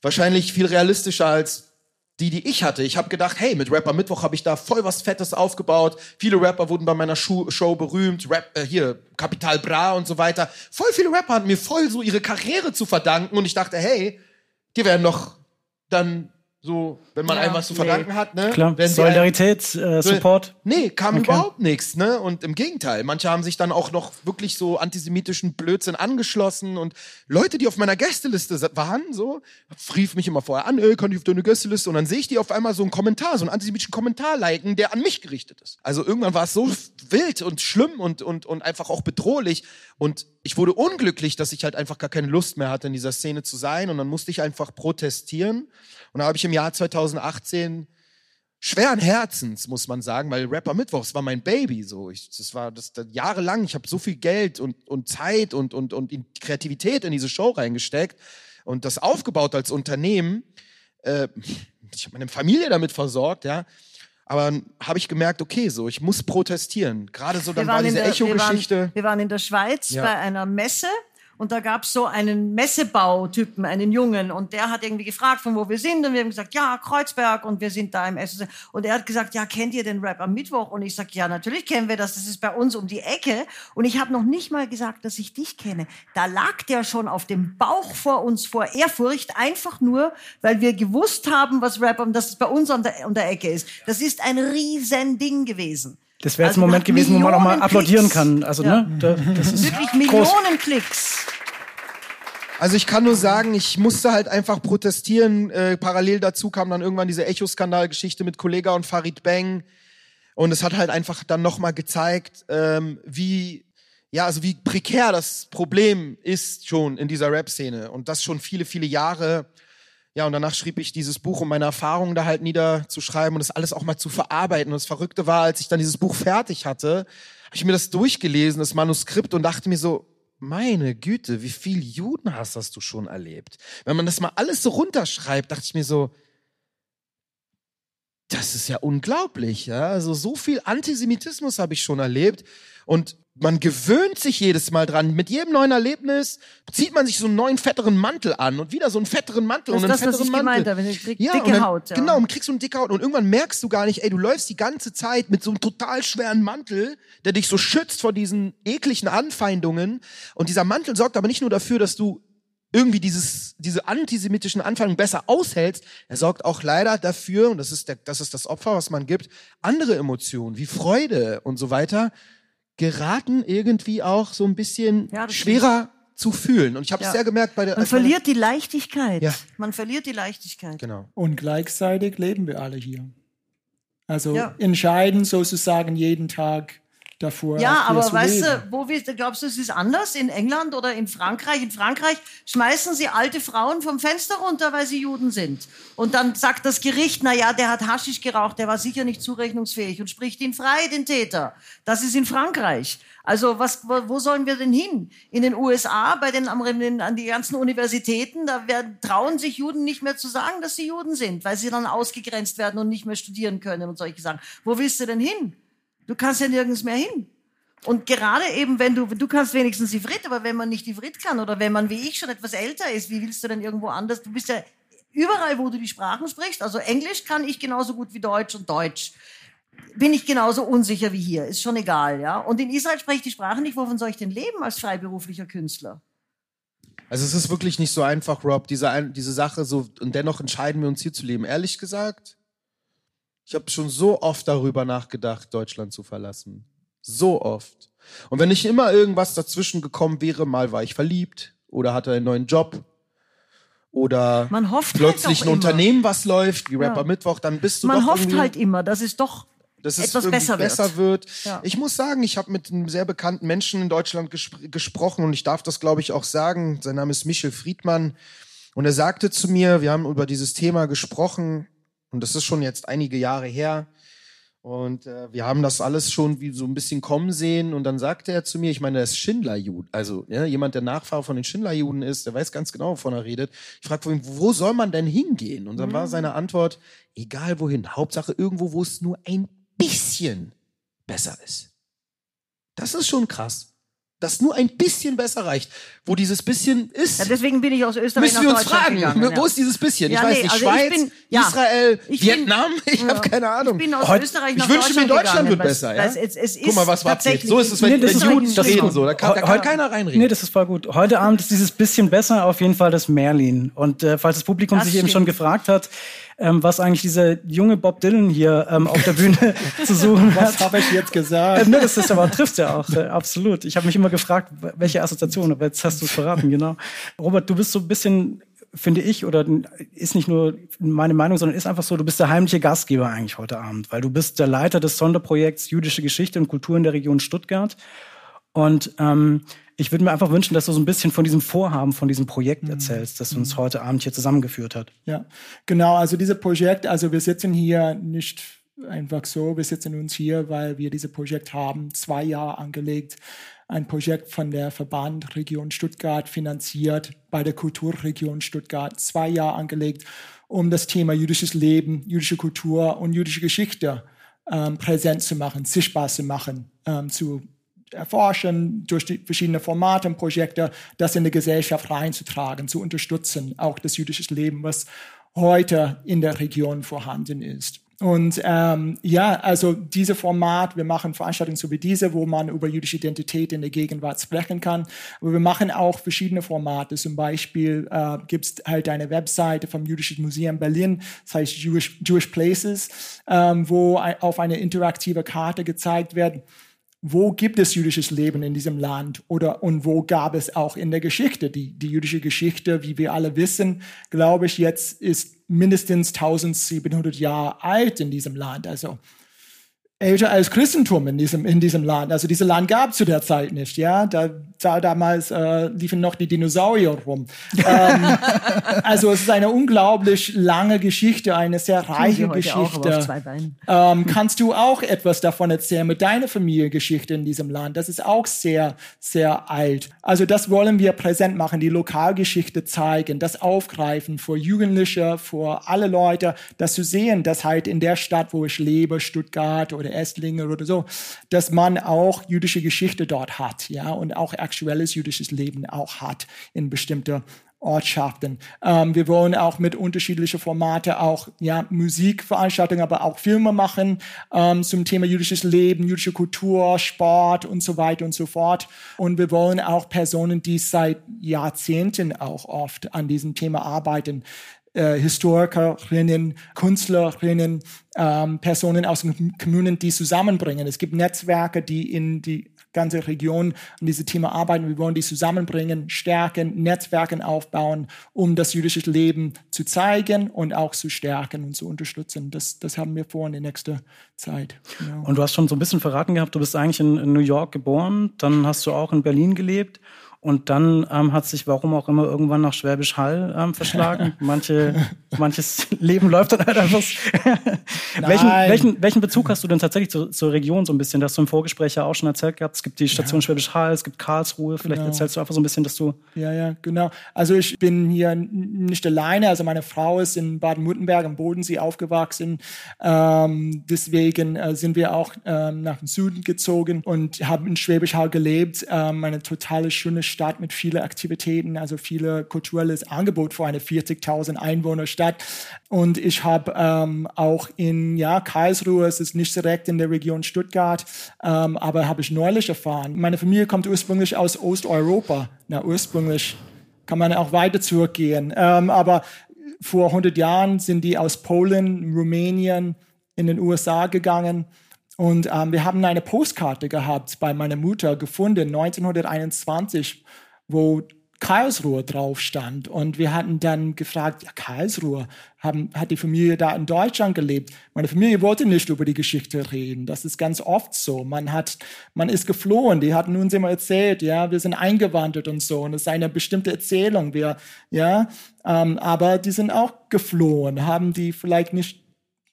wahrscheinlich viel realistischer als die, die ich hatte. Ich habe gedacht, hey, mit Rapper Mittwoch habe ich da voll was Fettes aufgebaut. Viele Rapper wurden bei meiner Show, Show berühmt. Rap, äh, hier, Kapital Bra und so weiter. Voll viele Rapper hatten mir voll so ihre Karriere zu verdanken. Und ich dachte, hey, die werden doch dann so, wenn man Ja, einem was zu nee. verdanken hat, ne? Klar, Wenn Solidarität, äh, Support. Nee, kam Okay. überhaupt nichts, ne? Und im Gegenteil, manche haben sich dann auch noch wirklich so antisemitischen Blödsinn angeschlossen und Leute, die auf meiner Gästeliste waren, so, rief mich immer vorher an, ey, kann ich auf deine Gästeliste? Und dann sehe ich die auf einmal so einen Kommentar, so einen antisemitischen Kommentar liken, der an mich gerichtet ist. Also irgendwann war es so wild und schlimm und, und, und einfach auch bedrohlich. Und ich wurde unglücklich, dass ich halt einfach gar keine Lust mehr hatte, in dieser Szene zu sein. Und dann musste ich einfach protestieren. Und da habe ich im Jahr 2018 schweren Herzens, muss man sagen, weil Rapper Mittwochs war mein Baby so. Ich, das war das, das jahrelang. Ich habe so viel Geld und, und Zeit und, und, und in Kreativität in diese Show reingesteckt und das aufgebaut als Unternehmen. Äh, ich habe meine Familie damit versorgt, ja. Aber habe ich gemerkt, okay, so, ich muss protestieren. Gerade so, dann war diese wir, waren, Echo-Geschichte. wir waren in der Schweiz Ja. bei einer Messe und da gab es so einen Messebautypen, einen Jungen und der hat irgendwie gefragt, von wo wir sind und wir haben gesagt, ja, Kreuzberg und wir sind da im SSC. Und er hat gesagt, ja, kennt ihr den Rap am Mittwoch? Und ich sag, ja, natürlich kennen wir das, das ist bei uns um die Ecke. Und ich habe noch nicht mal gesagt, dass ich dich kenne. Da lag der schon auf dem Bauch vor uns vor Ehrfurcht, einfach nur, weil wir gewusst haben, was Rap, am- dass es bei uns an der, an der Ecke ist. Das ist ein riesen Ding gewesen. Das wäre jetzt Also ein Moment gewesen, wo man auch mal Millionen applaudieren Klicks. kann. Also, Ja. ne? Da, das ist Wirklich groß. Millionen Klicks. Also ich kann nur sagen, ich musste halt einfach protestieren. Äh, parallel dazu kam dann irgendwann diese Echo-Skandal-Geschichte mit Kollega und Farid Bang. Und es hat halt einfach dann nochmal gezeigt, ähm, wie, ja, also wie prekär das Problem ist schon in dieser Rap-Szene. Und das schon viele, viele Jahre. Ja, und danach schrieb ich dieses Buch, um meine Erfahrungen da halt niederzuschreiben und das alles auch mal zu verarbeiten. Und das Verrückte war, als ich dann dieses Buch fertig hatte, habe ich mir das durchgelesen, das Manuskript, und dachte mir so, meine Güte, wie viel Judenhass hast du schon erlebt? Wenn man das mal alles so runterschreibt, dachte ich mir so, das ist ja unglaublich, ja. Also so viel Antisemitismus habe ich schon erlebt. Und man gewöhnt sich jedes Mal dran. Mit jedem neuen Erlebnis zieht man sich so einen neuen fetteren Mantel an und wieder so einen fetteren Mantel Das und einen das, was fetteren ich Mantel. gemeint habe. Ich krieg Ja, dicke dann, Haut. Ja. Genau, und kriegst so eine dicke Haut. Und irgendwann merkst du gar nicht, ey, du läufst die ganze Zeit mit so einem total schweren Mantel, der dich so schützt vor diesen ekligen Anfeindungen. Und dieser Mantel sorgt aber nicht nur dafür, dass du irgendwie dieses, diese antisemitischen Anfeindungen besser aushältst. Er sorgt auch leider dafür, und das ist, der, das ist das Opfer, was man gibt, andere Emotionen wie Freude und so weiter geraten irgendwie auch so ein bisschen Ja, schwerer zu fühlen. Und ich habe es Ja. sehr gemerkt bei der. Man verliert die Leichtigkeit. Ja. Man verliert die Leichtigkeit. Genau. Und gleichzeitig leben wir alle hier. Also Ja. entscheiden sozusagen jeden Tag davor. Ja, aber weißt leben. du, wo wir, glaubst du, es ist anders in England oder in Frankreich? In Frankreich schmeißen sie alte Frauen vom Fenster runter, weil sie Juden sind. Und dann sagt das Gericht, na ja, der hat Haschisch geraucht, der war sicher nicht zurechnungsfähig und spricht ihn frei, den Täter. Das ist in Frankreich. Also was, wo, sollen wir denn hin? In den USA, bei den, an die ganzen Universitäten, da werden, trauen sich Juden nicht mehr zu sagen, dass sie Juden sind, weil sie dann ausgegrenzt werden und nicht mehr studieren können und solche Sachen. Wo willst du denn hin? Du kannst ja nirgends mehr hin. Und gerade eben, wenn du, du kannst wenigstens Ivrit, aber wenn man nicht Ivrit kann oder wenn man wie ich schon etwas älter ist, wie willst du denn irgendwo anders? Du bist ja überall, wo du die Sprachen sprichst. Also Englisch kann ich genauso gut wie Deutsch und Deutsch. Bin ich genauso unsicher wie hier. Ist schon egal, ja. Und in Israel spreche ich die Sprache nicht. Wovon soll ich denn leben als freiberuflicher Künstler? Also es ist wirklich nicht so einfach, Rob, diese, diese Sache so, und dennoch entscheiden wir uns hier zu leben. Ehrlich gesagt, ich habe schon so oft darüber nachgedacht, Deutschland zu verlassen. So oft. Und wenn nicht immer irgendwas dazwischen gekommen wäre, mal war ich verliebt oder hatte einen neuen Job oder Man hofft plötzlich halt ein immer. Unternehmen, was läuft, wie Rapper Ja. Mittwoch, dann bist du Man doch hofft irgendwie halt immer, dass es doch dass es etwas irgendwie besser wird. besser wird. Ja. Ich muss sagen, ich habe mit einem sehr bekannten Menschen in Deutschland gespr gesprochen und ich darf das, glaube ich, auch sagen. Sein Name ist Michel Friedmann. Und er sagte zu mir, wir haben über dieses Thema gesprochen und das ist schon jetzt einige Jahre her. Und äh, wir haben das alles schon wie so ein bisschen kommen sehen. Und dann sagte er zu mir, ich meine, er ist Schindlerjud, also ja, jemand, der Nachfahre von den Schindlerjuden ist, der weiß ganz genau, wovon er redet. Ich fragte ihn, wo soll man denn hingehen? Und dann war seine Antwort, egal wohin, Hauptsache irgendwo, wo es nur ein bisschen besser ist. Das ist schon krass. Dass nur ein bisschen besser reicht. Wo dieses bisschen ist, Ja, deswegen bin ich aus Österreich müssen wir uns fragen, gegangen. ja. wo ist dieses bisschen? Ja, ich weiß nee, nicht, also ich Schweiz, bin- ja. Israel, Ich bin- Vietnam, ich Ja. habe keine Ahnung. Ich bin aus Heute- Österreich ich nach wünsche mir, Deutschland wird besser, ja? weil Es, es ist Guck mal, was abgeht. tatsächlich- So ist es, wenn, Nee, das wenn ist Juden das reden, so, da kann, da kann keiner reinreden. Nee, das ist voll gut. Heute Abend ist dieses bisschen besser auf jeden Fall das Merlin. Und äh, falls das Publikum Das sich eben schon stimmt. gefragt hat, ähm, was eigentlich dieser junge Bob Dylan hier ähm, auf der Bühne zu suchen Was hat. habe ich jetzt Äh, gesagt? ne, das ist aber trifft ja auch, äh, absolut. Ich habe mich immer gefragt, welche Assoziation, aber jetzt hast du es verraten, genau. Robert, du bist so ein bisschen, finde ich, oder ist nicht nur meine Meinung, sondern ist einfach so, du bist der heimliche Gastgeber eigentlich heute Abend, weil du bist der Leiter des Sonderprojekts Jüdische Geschichte und Kultur in der Region Stuttgart. Und ähm, ich würde mir einfach wünschen, dass du so ein bisschen von diesem Vorhaben, von diesem Projekt erzählst, das uns heute Abend hier zusammengeführt hat. Ja, genau. Also dieses Projekt, also wir sitzen hier nicht einfach so, wir sitzen uns hier, weil wir dieses Projekt haben, zwei Jahre angelegt. Ein Projekt von der Verband Region Stuttgart finanziert, bei der Kulturregion Stuttgart, zwei Jahre angelegt, um das Thema jüdisches Leben, jüdische Kultur und jüdische Geschichte ähm, präsent zu machen, sichtbar zu machen, ähm, zu erforschen, durch die verschiedenen Formate und Projekte, das in die Gesellschaft reinzutragen, zu unterstützen, auch das jüdische Leben, was heute in der Region vorhanden ist. Und ähm, ja, also diese Format, wir machen Veranstaltungen so wie diese, wo man über jüdische Identität in der Gegenwart sprechen kann. Aber wir machen auch verschiedene Formate. Zum Beispiel äh, gibt es halt eine Webseite vom Jüdischen Museum Berlin, das heißt Jewish, Jewish Places, ähm, wo auf eine interaktive Karte gezeigt wird, wo gibt es jüdisches Leben in diesem Land? Oder und wo gab es auch in der Geschichte? Die die jüdische Geschichte, wie wir alle wissen, glaube ich jetzt ist mindestens 1700 Jahre alt in diesem Land, also älter als Christentum in diesem in diesem Land. Also dieses Land gab es zu der Zeit nicht, ja. Da, da damals äh, liefen noch die Dinosaurier rum. ähm, also es ist eine unglaublich lange Geschichte, eine sehr reiche auch, Geschichte. Ähm, kannst du auch etwas davon erzählen mit deiner Familiengeschichte in diesem Land? Das ist auch sehr, sehr alt. Also das wollen wir präsent machen, die Lokalgeschichte zeigen, das aufgreifen für Jugendliche, für alle Leute, das zu sehen, dass halt in der Stadt, wo ich lebe, Stuttgart oder Esslingen oder so, dass man auch jüdische Geschichte dort hat, ja, und auch aktuelles jüdisches Leben auch hat in bestimmter Ortschaften. Ähm, wir wollen auch mit unterschiedlichen Formate auch ja, Musikveranstaltungen, aber auch Filme machen ähm, zum Thema jüdisches Leben, jüdische Kultur, Sport und so weiter und so fort. Und wir wollen auch Personen, die seit Jahrzehnten auch oft an diesem Thema arbeiten, äh, Historikerinnen, Künstlerinnen, ähm, Personen aus den Kommunen, die zusammenbringen. Es gibt Netzwerke, die in die ganze Region an diesem Thema arbeiten. Wir wollen die zusammenbringen, stärken, Netzwerken aufbauen, um das jüdische Leben zu zeigen und auch zu stärken und zu unterstützen. Das, das haben wir vor in der nächsten Zeit. Genau. Und du hast schon so ein bisschen verraten gehabt, du bist eigentlich in, in New York geboren, dann hast du auch in Berlin gelebt und dann ähm, hat sich, warum auch immer, irgendwann nach Schwäbisch Hall ähm, verschlagen. Manche, manches Leben läuft dann halt einfach. welchen, welchen, welchen Bezug hast du denn tatsächlich zu, zur Region so ein bisschen? Das hast du im Vorgespräch ja auch schon erzählt gehabt. Es gibt die Station ja. Schwäbisch Hall, es gibt Karlsruhe. Vielleicht genau. erzählst du einfach so ein bisschen, dass du. Ja, ja, genau. Also ich bin hier nicht alleine. Also meine Frau ist in Baden-Württemberg am Bodensee aufgewachsen. Ähm, deswegen äh, sind wir auch ähm, nach dem Süden gezogen und haben in Schwäbisch Hall gelebt. Ähm, eine totale schöne Stadt mit vielen Aktivitäten, also viele kulturelles Angebot für eine 40.000 Einwohner Stadt. Und ich habe ähm, auch in ja, Karlsruhe, es ist nicht direkt in der Region Stuttgart, ähm, aber habe ich neulich erfahren. Meine Familie kommt ursprünglich aus Osteuropa. Na, ursprünglich kann man auch weiter zurückgehen. Ähm, aber vor 100 Jahren sind die aus Polen, Rumänien in den USA gegangen und ähm, wir haben eine Postkarte gehabt bei meiner Mutter gefunden, 1921, wo Karlsruhe drauf stand. Und wir hatten dann gefragt, ja, Karlsruhe, haben, hat die Familie da in Deutschland gelebt? Meine Familie wollte nicht über die Geschichte reden. Das ist ganz oft so. Man hat, man ist geflohen. Die hatten uns immer erzählt, ja, wir sind eingewandert und so. Und es ist eine bestimmte Erzählung. Wir, ja, ähm, aber die sind auch geflohen, haben die vielleicht nicht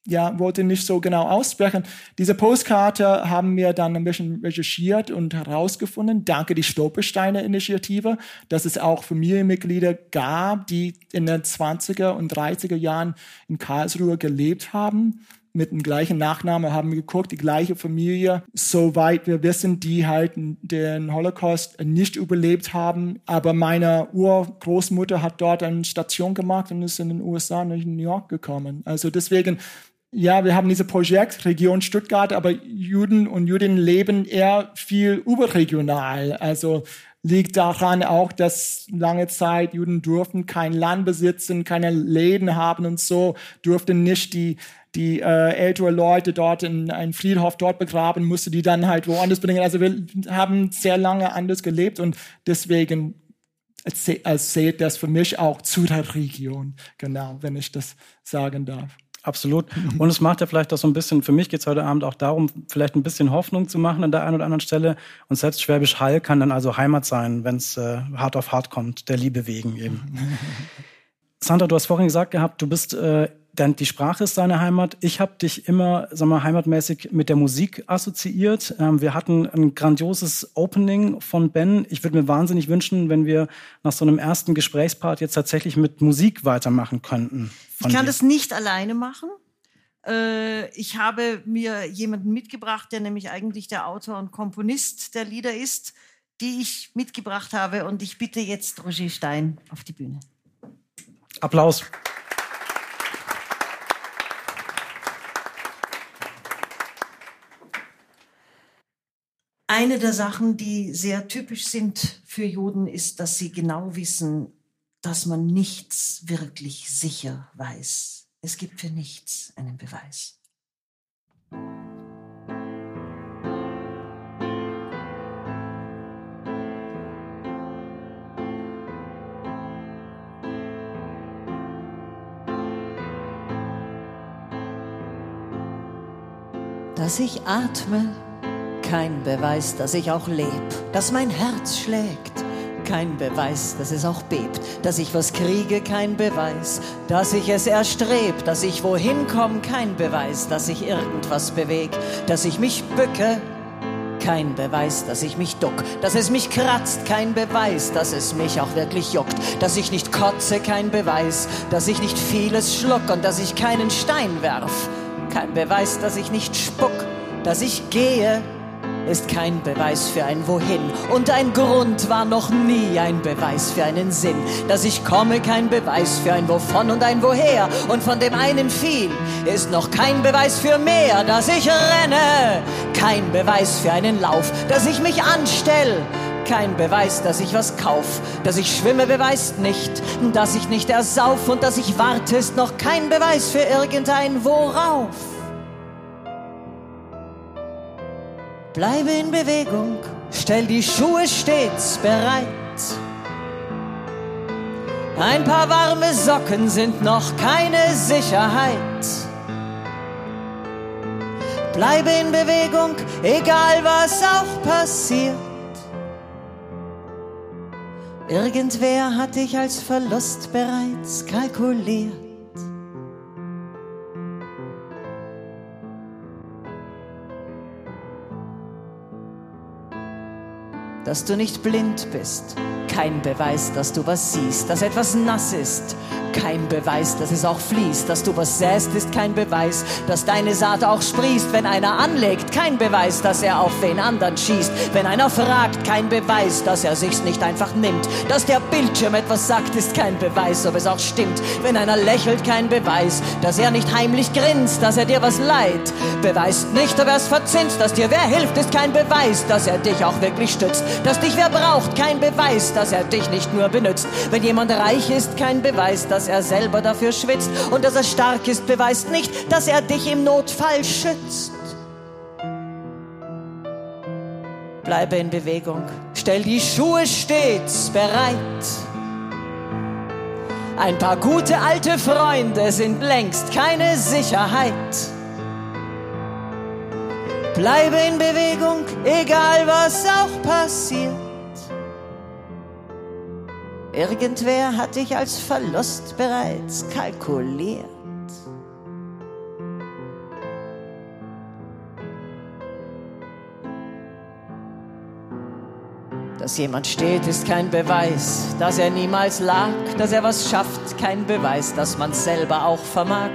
ja, wollte nicht so genau aussprechen. Diese Postkarte haben wir dann ein bisschen recherchiert und herausgefunden, danke die Stolpersteine-Initiative, dass es auch Familienmitglieder gab, die in den 20er und 30er Jahren in Karlsruhe gelebt haben. Mit dem gleichen Nachnamen haben wir geguckt, die gleiche Familie, soweit wir wissen, die halt den Holocaust nicht überlebt haben. Aber meine Urgroßmutter hat dort eine Station gemacht und ist in den USA nach New York gekommen. Also deswegen ja, wir haben dieses Projekt Region Stuttgart, aber Juden und Juden leben eher viel überregional. Also liegt daran auch, dass lange Zeit Juden durften kein Land besitzen, keine Läden haben und so, durften nicht die die äh, ältere Leute dort in einen Friedhof dort begraben, musste die dann halt woanders bringen. Also wir haben sehr lange anders gelebt und deswegen erzählt das für mich auch zu der Region, genau, wenn ich das sagen darf. Absolut. Und es macht ja vielleicht auch so ein bisschen, für mich geht es heute Abend auch darum, vielleicht ein bisschen Hoffnung zu machen an der einen oder anderen Stelle. Und selbst Schwäbisch Hall kann dann also Heimat sein, wenn es äh, hart auf hart kommt, der Liebe wegen eben. Sandra, du hast vorhin gesagt gehabt, du bist äh, dann die Sprache ist deine Heimat. Ich habe dich immer, sag mal, heimatmäßig mit der Musik assoziiert. Ähm, wir hatten ein grandioses Opening von Ben. Ich würde mir wahnsinnig wünschen, wenn wir nach so einem ersten Gesprächspart jetzt tatsächlich mit Musik weitermachen könnten. Ich kann dir. das nicht alleine machen. Äh, ich habe mir jemanden mitgebracht, der nämlich eigentlich der Autor und Komponist der Lieder ist, die ich mitgebracht habe. Und ich bitte jetzt Roger Stein auf die Bühne. Applaus. Eine der Sachen, die sehr typisch sind für Juden, ist, dass sie genau wissen, dass man nichts wirklich sicher weiß. Es gibt für nichts einen Beweis. Dass ich atme, kein Beweis, dass ich auch leb, dass mein Herz schlägt. Kein Beweis, dass es auch bebt, dass ich was kriege, kein Beweis, dass ich es erstreb, dass ich wohin komme, kein Beweis, dass ich irgendwas beweg, dass ich mich bücke, kein Beweis, dass ich mich duck, dass es mich kratzt, kein Beweis, dass es mich auch wirklich juckt, dass ich nicht kotze, kein Beweis, dass ich nicht vieles schluck und dass ich keinen Stein werf, kein Beweis, dass ich nicht spuck, dass ich gehe, ist kein Beweis für ein Wohin. Und ein Grund war noch nie ein Beweis für einen Sinn. Dass ich komme, kein Beweis für ein Wovon und ein Woher. Und von dem einen viel ist noch kein Beweis für mehr. Dass ich renne, kein Beweis für einen Lauf. Dass ich mich anstell, kein Beweis, dass ich was kauf. Dass ich schwimme, beweist nicht, dass ich nicht ersauf. Und dass ich warte, ist noch kein Beweis für irgendein Worauf. Bleibe in Bewegung, stell die Schuhe stets bereit. Ein paar warme Socken sind noch keine Sicherheit. Bleibe in Bewegung, egal was auch passiert. Irgendwer hat dich als Verlust bereits kalkuliert. Dass du nicht blind bist. Kein Beweis, dass du was siehst, dass etwas nass ist. Kein Beweis, dass es auch fließt. Dass du was säst, ist kein Beweis, dass deine Saat auch sprießt. Wenn einer anlegt, kein Beweis, dass er auf wen anderen schießt. Wenn einer fragt, kein Beweis, dass er sich's nicht einfach nimmt. Dass der Bildschirm etwas sagt, ist kein Beweis, ob es auch stimmt. Wenn einer lächelt, kein Beweis, dass er nicht heimlich grinst, dass er dir was leid. Beweist nicht, ob er's verzinst, dass dir wer hilft, ist kein Beweis, dass er dich auch wirklich stützt. Dass dich wer braucht, kein Beweis, dass er dich nicht nur benutzt. Wenn jemand reich ist, kein Beweis, dass er selber dafür schwitzt. Und dass er stark ist, beweist nicht, dass er dich im Notfall schützt. Bleibe in Bewegung, stell die Schuhe stets bereit. Ein paar gute alte Freunde sind längst keine Sicherheit. Bleibe in Bewegung, egal was auch passiert. Irgendwer hat dich als Verlust bereits kalkuliert. Dass jemand steht, ist kein Beweis, dass er niemals lag, dass er was schafft, kein Beweis, dass man's selber auch vermag.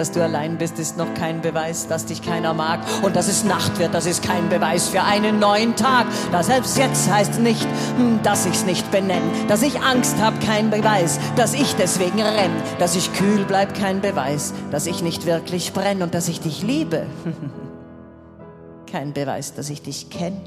Dass du allein bist, ist noch kein Beweis, dass dich keiner mag. Und dass es Nacht wird, das ist kein Beweis für einen neuen Tag. Da selbst jetzt heißt nicht, hm, dass ich's nicht benenne. Dass ich Angst hab, kein Beweis. Dass ich deswegen renn. Dass ich kühl bleib, kein Beweis. Dass ich nicht wirklich brenn und dass ich dich liebe. kein Beweis, dass ich dich kenne.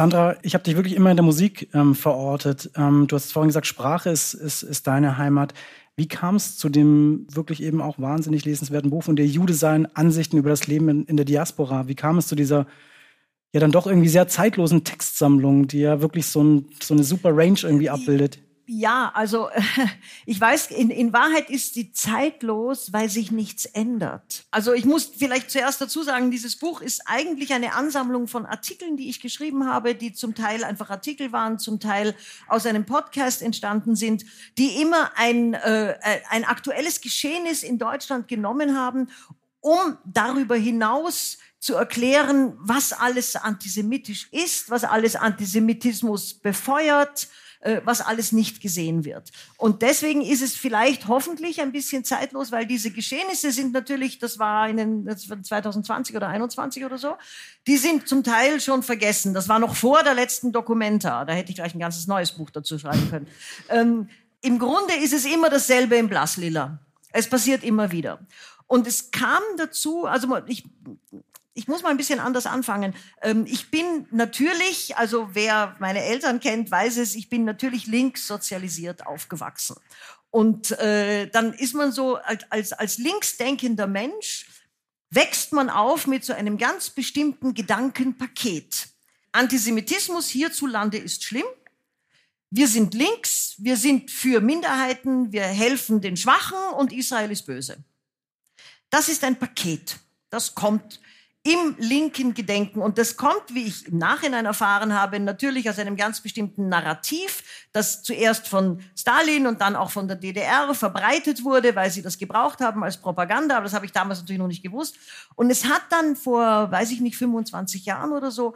Sandra, ich habe dich wirklich immer in der Musik ähm, verortet. Ähm, du hast vorhin gesagt, Sprache ist, ist, ist deine Heimat. Wie kam es zu dem wirklich eben auch wahnsinnig lesenswerten Buch von der Jude sein, Ansichten über das Leben in, in der Diaspora? Wie kam es zu dieser ja dann doch irgendwie sehr zeitlosen Textsammlung, die ja wirklich so, ein, so eine super Range irgendwie abbildet? Ja, also ich weiß, in, in Wahrheit ist sie zeitlos, weil sich nichts ändert. Also ich muss vielleicht zuerst dazu sagen, dieses Buch ist eigentlich eine Ansammlung von Artikeln, die ich geschrieben habe, die zum Teil einfach Artikel waren, zum Teil aus einem Podcast entstanden sind, die immer ein, äh, ein aktuelles Geschehnis in Deutschland genommen haben, um darüber hinaus zu erklären, was alles antisemitisch ist, was alles Antisemitismus befeuert, was alles nicht gesehen wird. Und deswegen ist es vielleicht hoffentlich ein bisschen zeitlos, weil diese Geschehnisse sind natürlich, das war in den das war 2020 oder 21 oder so, die sind zum Teil schon vergessen. Das war noch vor der letzten Dokumenta. Da hätte ich gleich ein ganzes neues Buch dazu schreiben können. Ähm, Im Grunde ist es immer dasselbe im Blasslila. Es passiert immer wieder. Und es kam dazu, also ich ich muss mal ein bisschen anders anfangen. Ähm, ich bin natürlich, also wer meine Eltern kennt, weiß es, ich bin natürlich links sozialisiert aufgewachsen. Und äh, dann ist man so als, als, als linksdenkender Mensch, wächst man auf mit so einem ganz bestimmten Gedankenpaket. Antisemitismus hierzulande ist schlimm. Wir sind links, wir sind für Minderheiten, wir helfen den Schwachen und Israel ist böse. Das ist ein Paket. Das kommt im linken Gedenken. Und das kommt, wie ich im Nachhinein erfahren habe, natürlich aus einem ganz bestimmten Narrativ, das zuerst von Stalin und dann auch von der DDR verbreitet wurde, weil sie das gebraucht haben als Propaganda. Aber das habe ich damals natürlich noch nicht gewusst. Und es hat dann vor, weiß ich nicht, 25 Jahren oder so,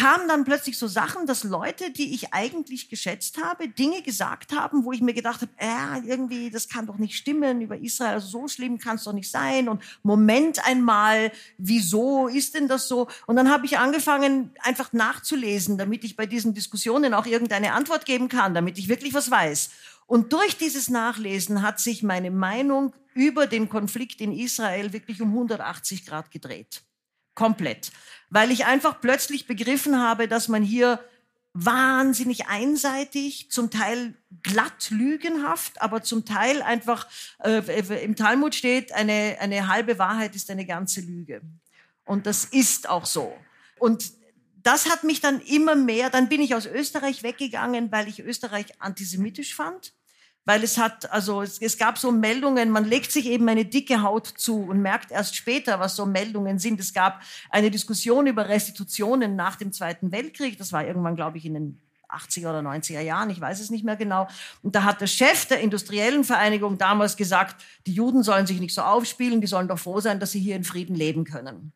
kamen dann plötzlich so Sachen, dass Leute, die ich eigentlich geschätzt habe, Dinge gesagt haben, wo ich mir gedacht habe, äh, irgendwie, das kann doch nicht stimmen über Israel, so schlimm kann es doch nicht sein. Und Moment einmal, wieso ist denn das so? Und dann habe ich angefangen, einfach nachzulesen, damit ich bei diesen Diskussionen auch irgendeine Antwort geben kann, damit ich wirklich was weiß. Und durch dieses Nachlesen hat sich meine Meinung über den Konflikt in Israel wirklich um 180 Grad gedreht. Komplett weil ich einfach plötzlich begriffen habe, dass man hier wahnsinnig einseitig, zum Teil glatt lügenhaft, aber zum Teil einfach äh, im Talmud steht, eine, eine halbe Wahrheit ist eine ganze Lüge. Und das ist auch so. Und das hat mich dann immer mehr, dann bin ich aus Österreich weggegangen, weil ich Österreich antisemitisch fand weil es hat, also es, es, gab so Meldungen, man legt sich eben eine dicke Haut zu und merkt erst später, was so Meldungen sind. Es gab eine Diskussion über Restitutionen nach dem Zweiten Weltkrieg, das war irgendwann, glaube ich, in den 80er oder 90er Jahren, ich weiß es nicht mehr genau. Und da hat der Chef der industriellen Vereinigung damals gesagt, die Juden sollen sich nicht so aufspielen, die sollen doch froh sein, dass sie hier in Frieden leben können.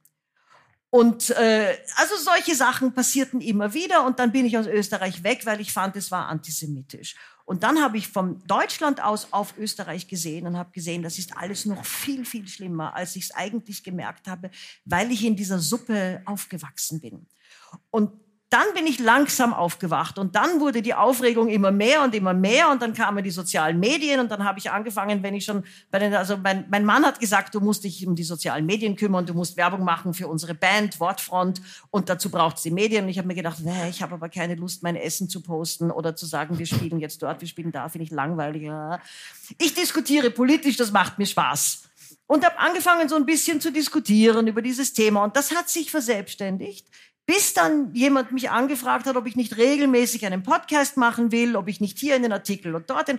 Und äh, also solche Sachen passierten immer wieder und dann bin ich aus Österreich weg, weil ich fand, es war antisemitisch. Und dann habe ich von Deutschland aus auf Österreich gesehen und habe gesehen, das ist alles noch viel, viel schlimmer, als ich es eigentlich gemerkt habe, weil ich in dieser Suppe aufgewachsen bin. Und dann bin ich langsam aufgewacht und dann wurde die Aufregung immer mehr und immer mehr und dann kamen die sozialen Medien und dann habe ich angefangen, wenn ich schon bei den, also mein, mein Mann hat gesagt, du musst dich um die sozialen Medien kümmern, du musst Werbung machen für unsere Band, Wortfront und dazu braucht es die Medien und ich habe mir gedacht, nee, ich habe aber keine Lust, mein Essen zu posten oder zu sagen, wir spielen jetzt dort, wir spielen da, finde ich langweilig. Ich diskutiere politisch, das macht mir Spaß und habe angefangen, so ein bisschen zu diskutieren über dieses Thema. Und das hat sich verselbstständigt bis dann jemand mich angefragt hat, ob ich nicht regelmäßig einen Podcast machen will, ob ich nicht hier in den Artikel und dort.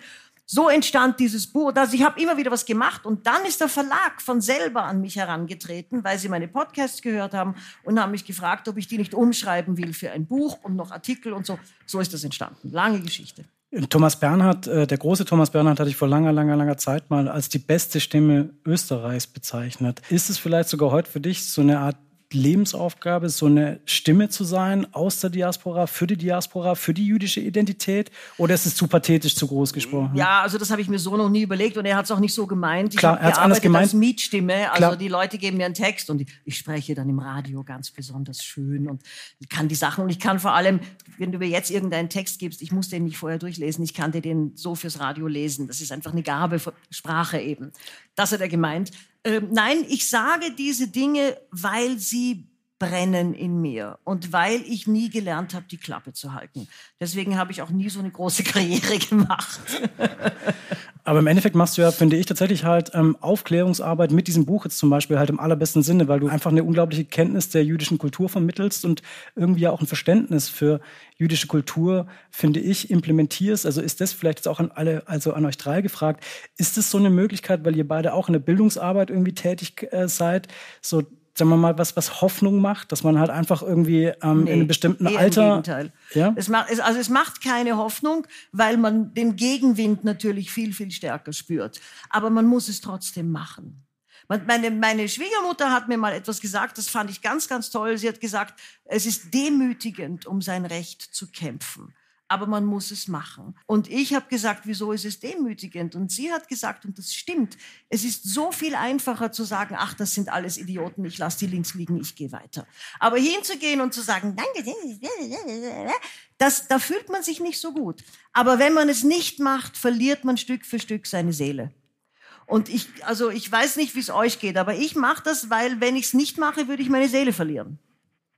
So entstand dieses Buch. Also ich habe immer wieder was gemacht und dann ist der Verlag von selber an mich herangetreten, weil sie meine Podcasts gehört haben und haben mich gefragt, ob ich die nicht umschreiben will für ein Buch und noch Artikel und so. So ist das entstanden. Lange Geschichte. Thomas Bernhard, äh, der große Thomas Bernhard hatte ich vor langer, langer, langer Zeit mal als die beste Stimme Österreichs bezeichnet. Ist es vielleicht sogar heute für dich so eine Art Lebensaufgabe, so eine Stimme zu sein aus der Diaspora, für die Diaspora, für die jüdische Identität? Oder ist es zu pathetisch, zu groß gesprochen? Ja, also das habe ich mir so noch nie überlegt und er hat es auch nicht so gemeint. Ich Klar, er hat anders gemeint. als Mietstimme. Also Klar. die Leute geben mir einen Text und ich spreche dann im Radio ganz besonders schön und kann die Sachen und ich kann vor allem, wenn du mir jetzt irgendeinen Text gibst, ich muss den nicht vorher durchlesen, ich kann dir den so fürs Radio lesen. Das ist einfach eine Gabe, Sprache eben. Das hat er gemeint. Ähm, nein, ich sage diese Dinge, weil sie brennen in mir und weil ich nie gelernt habe, die Klappe zu halten. Deswegen habe ich auch nie so eine große Karriere gemacht. Aber im Endeffekt machst du ja, finde ich, tatsächlich halt ähm, Aufklärungsarbeit mit diesem Buch jetzt zum Beispiel halt im allerbesten Sinne, weil du einfach eine unglaubliche Kenntnis der jüdischen Kultur vermittelst und irgendwie auch ein Verständnis für jüdische Kultur, finde ich, implementierst. Also ist das vielleicht jetzt auch an alle, also an euch drei gefragt, ist das so eine Möglichkeit, weil ihr beide auch in der Bildungsarbeit irgendwie tätig äh, seid, so sagen wir mal, was, was Hoffnung macht, dass man halt einfach irgendwie ähm, nee, in einem bestimmten Alter. Im Gegenteil. Ja? Es macht, es, also es macht keine Hoffnung, weil man den Gegenwind natürlich viel, viel stärker spürt. Aber man muss es trotzdem machen. Meine, meine Schwiegermutter hat mir mal etwas gesagt, das fand ich ganz, ganz toll. Sie hat gesagt, es ist demütigend, um sein Recht zu kämpfen aber man muss es machen. Und ich habe gesagt, wieso ist es demütigend? Und sie hat gesagt, und das stimmt, es ist so viel einfacher zu sagen, ach, das sind alles Idioten, ich lasse die links liegen, ich gehe weiter. Aber hinzugehen und zu sagen, das, da fühlt man sich nicht so gut. Aber wenn man es nicht macht, verliert man Stück für Stück seine Seele. Und ich, also ich weiß nicht, wie es euch geht, aber ich mache das, weil wenn ich es nicht mache, würde ich meine Seele verlieren.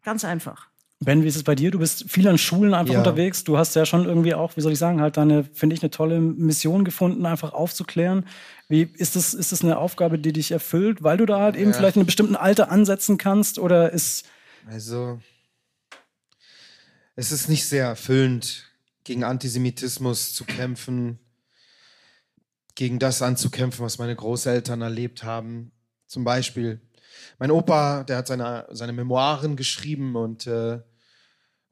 Ganz einfach. Ben, wie ist es bei dir? Du bist viel an Schulen einfach Ja. unterwegs. Du hast ja schon irgendwie auch, wie soll ich sagen, halt deine, finde ich, eine tolle Mission gefunden, einfach aufzuklären. Wie ist das, ist das eine Aufgabe, die dich erfüllt, weil du da halt eben Ja. vielleicht in einem bestimmten Alter ansetzen kannst? Oder ist, Also, es ist nicht sehr erfüllend, gegen Antisemitismus zu kämpfen, gegen das anzukämpfen, was meine Großeltern erlebt haben. Zum Beispiel, mein Opa, der hat seine, seine Memoiren geschrieben und, äh,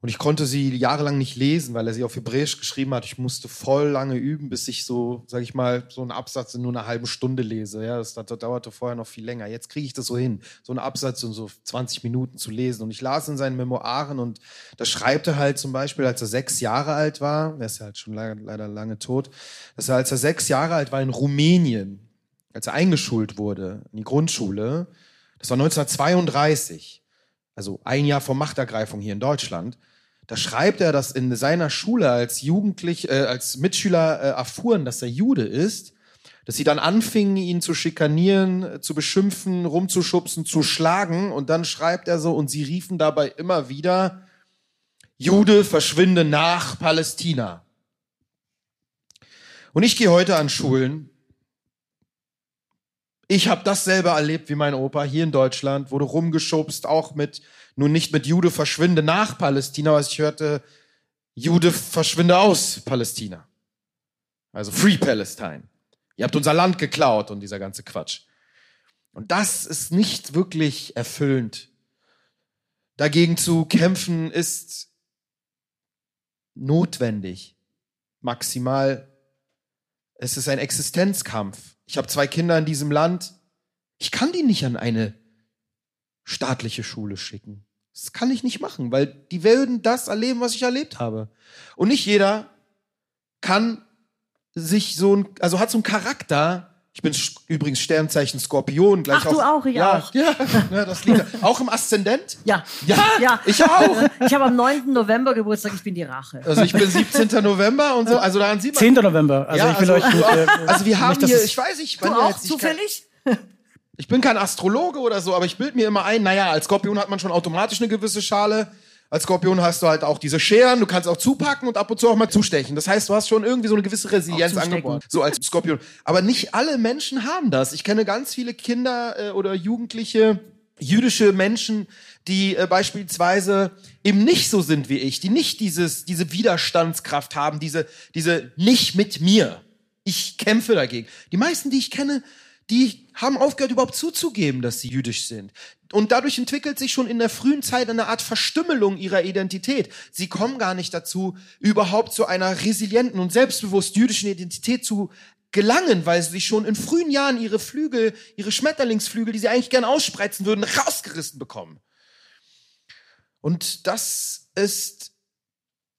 und ich konnte sie jahrelang nicht lesen, weil er sie auf Hebräisch geschrieben hat. Ich musste voll lange üben, bis ich so, sag ich mal, so einen Absatz in nur einer halben Stunde lese. Ja, das, das dauerte vorher noch viel länger. Jetzt kriege ich das so hin, so einen Absatz in so 20 Minuten zu lesen. Und ich las in seinen Memoiren und da schreibt er halt zum Beispiel, als er sechs Jahre alt war, er ist ja halt schon leider, leider lange tot, dass er, als er sechs Jahre alt war in Rumänien, als er eingeschult wurde in die Grundschule, das war 1932, also ein Jahr vor Machtergreifung hier in Deutschland, da schreibt er, dass in seiner Schule als Jugendlich, äh, als Mitschüler äh, erfuhren, dass er Jude ist, dass sie dann anfingen, ihn zu schikanieren, äh, zu beschimpfen, rumzuschubsen, zu schlagen. Und dann schreibt er so, und sie riefen dabei immer wieder, Jude, verschwinde nach Palästina. Und ich gehe heute an Schulen. Ich habe dasselbe erlebt wie mein Opa hier in Deutschland, wurde rumgeschubst, auch mit, nun nicht mit Jude verschwinde nach Palästina, aber ich hörte, Jude verschwinde aus Palästina. Also Free Palestine. Ihr habt unser Land geklaut und dieser ganze Quatsch. Und das ist nicht wirklich erfüllend. Dagegen zu kämpfen ist notwendig. Maximal. Es ist ein Existenzkampf. Ich habe zwei Kinder in diesem Land. Ich kann die nicht an eine staatliche Schule schicken. Das kann ich nicht machen, weil die werden das erleben, was ich erlebt habe. Und nicht jeder kann sich so ein, also hat so einen Charakter. Ich bin übrigens Sternzeichen Skorpion. Gleich Ach, du auch, ich ja, auch. Ja, ja, das liegt da. Auch im Aszendent? Ja. Ja, Ja. ich auch. Ich habe am 9. November Geburtstag, ich bin die Rache. Also ich bin 17. November und so, also daran sieht man. 10. November. Also Ja, ich will also, euch auch. äh, also wir haben nicht, hier, ich weiß nicht, ich Du auch jetzt zufällig? Ich bin kein Astrologe oder so, aber ich bild mir immer ein, naja, als Skorpion hat man schon automatisch eine gewisse Schale. Als Skorpion hast du halt auch diese Scheren, du kannst auch zupacken und ab und zu auch mal zustechen. Das heißt, du hast schon irgendwie so eine gewisse Resilienz angeboren. So als Skorpion. Aber nicht alle Menschen haben das. Ich kenne ganz viele Kinder äh, oder Jugendliche, jüdische Menschen, die äh, beispielsweise eben nicht so sind wie ich, die nicht dieses, diese Widerstandskraft haben, diese, diese nicht mit mir. Ich kämpfe dagegen. Die meisten, die ich kenne, die haben aufgehört, überhaupt zuzugeben, dass sie jüdisch sind. Und dadurch entwickelt sich schon in der frühen Zeit eine Art Verstümmelung ihrer Identität. Sie kommen gar nicht dazu, überhaupt zu einer resilienten und selbstbewusst jüdischen Identität zu gelangen, weil sie schon in frühen Jahren ihre Flügel, ihre Schmetterlingsflügel, die sie eigentlich gern ausspreizen würden, rausgerissen bekommen. Und das ist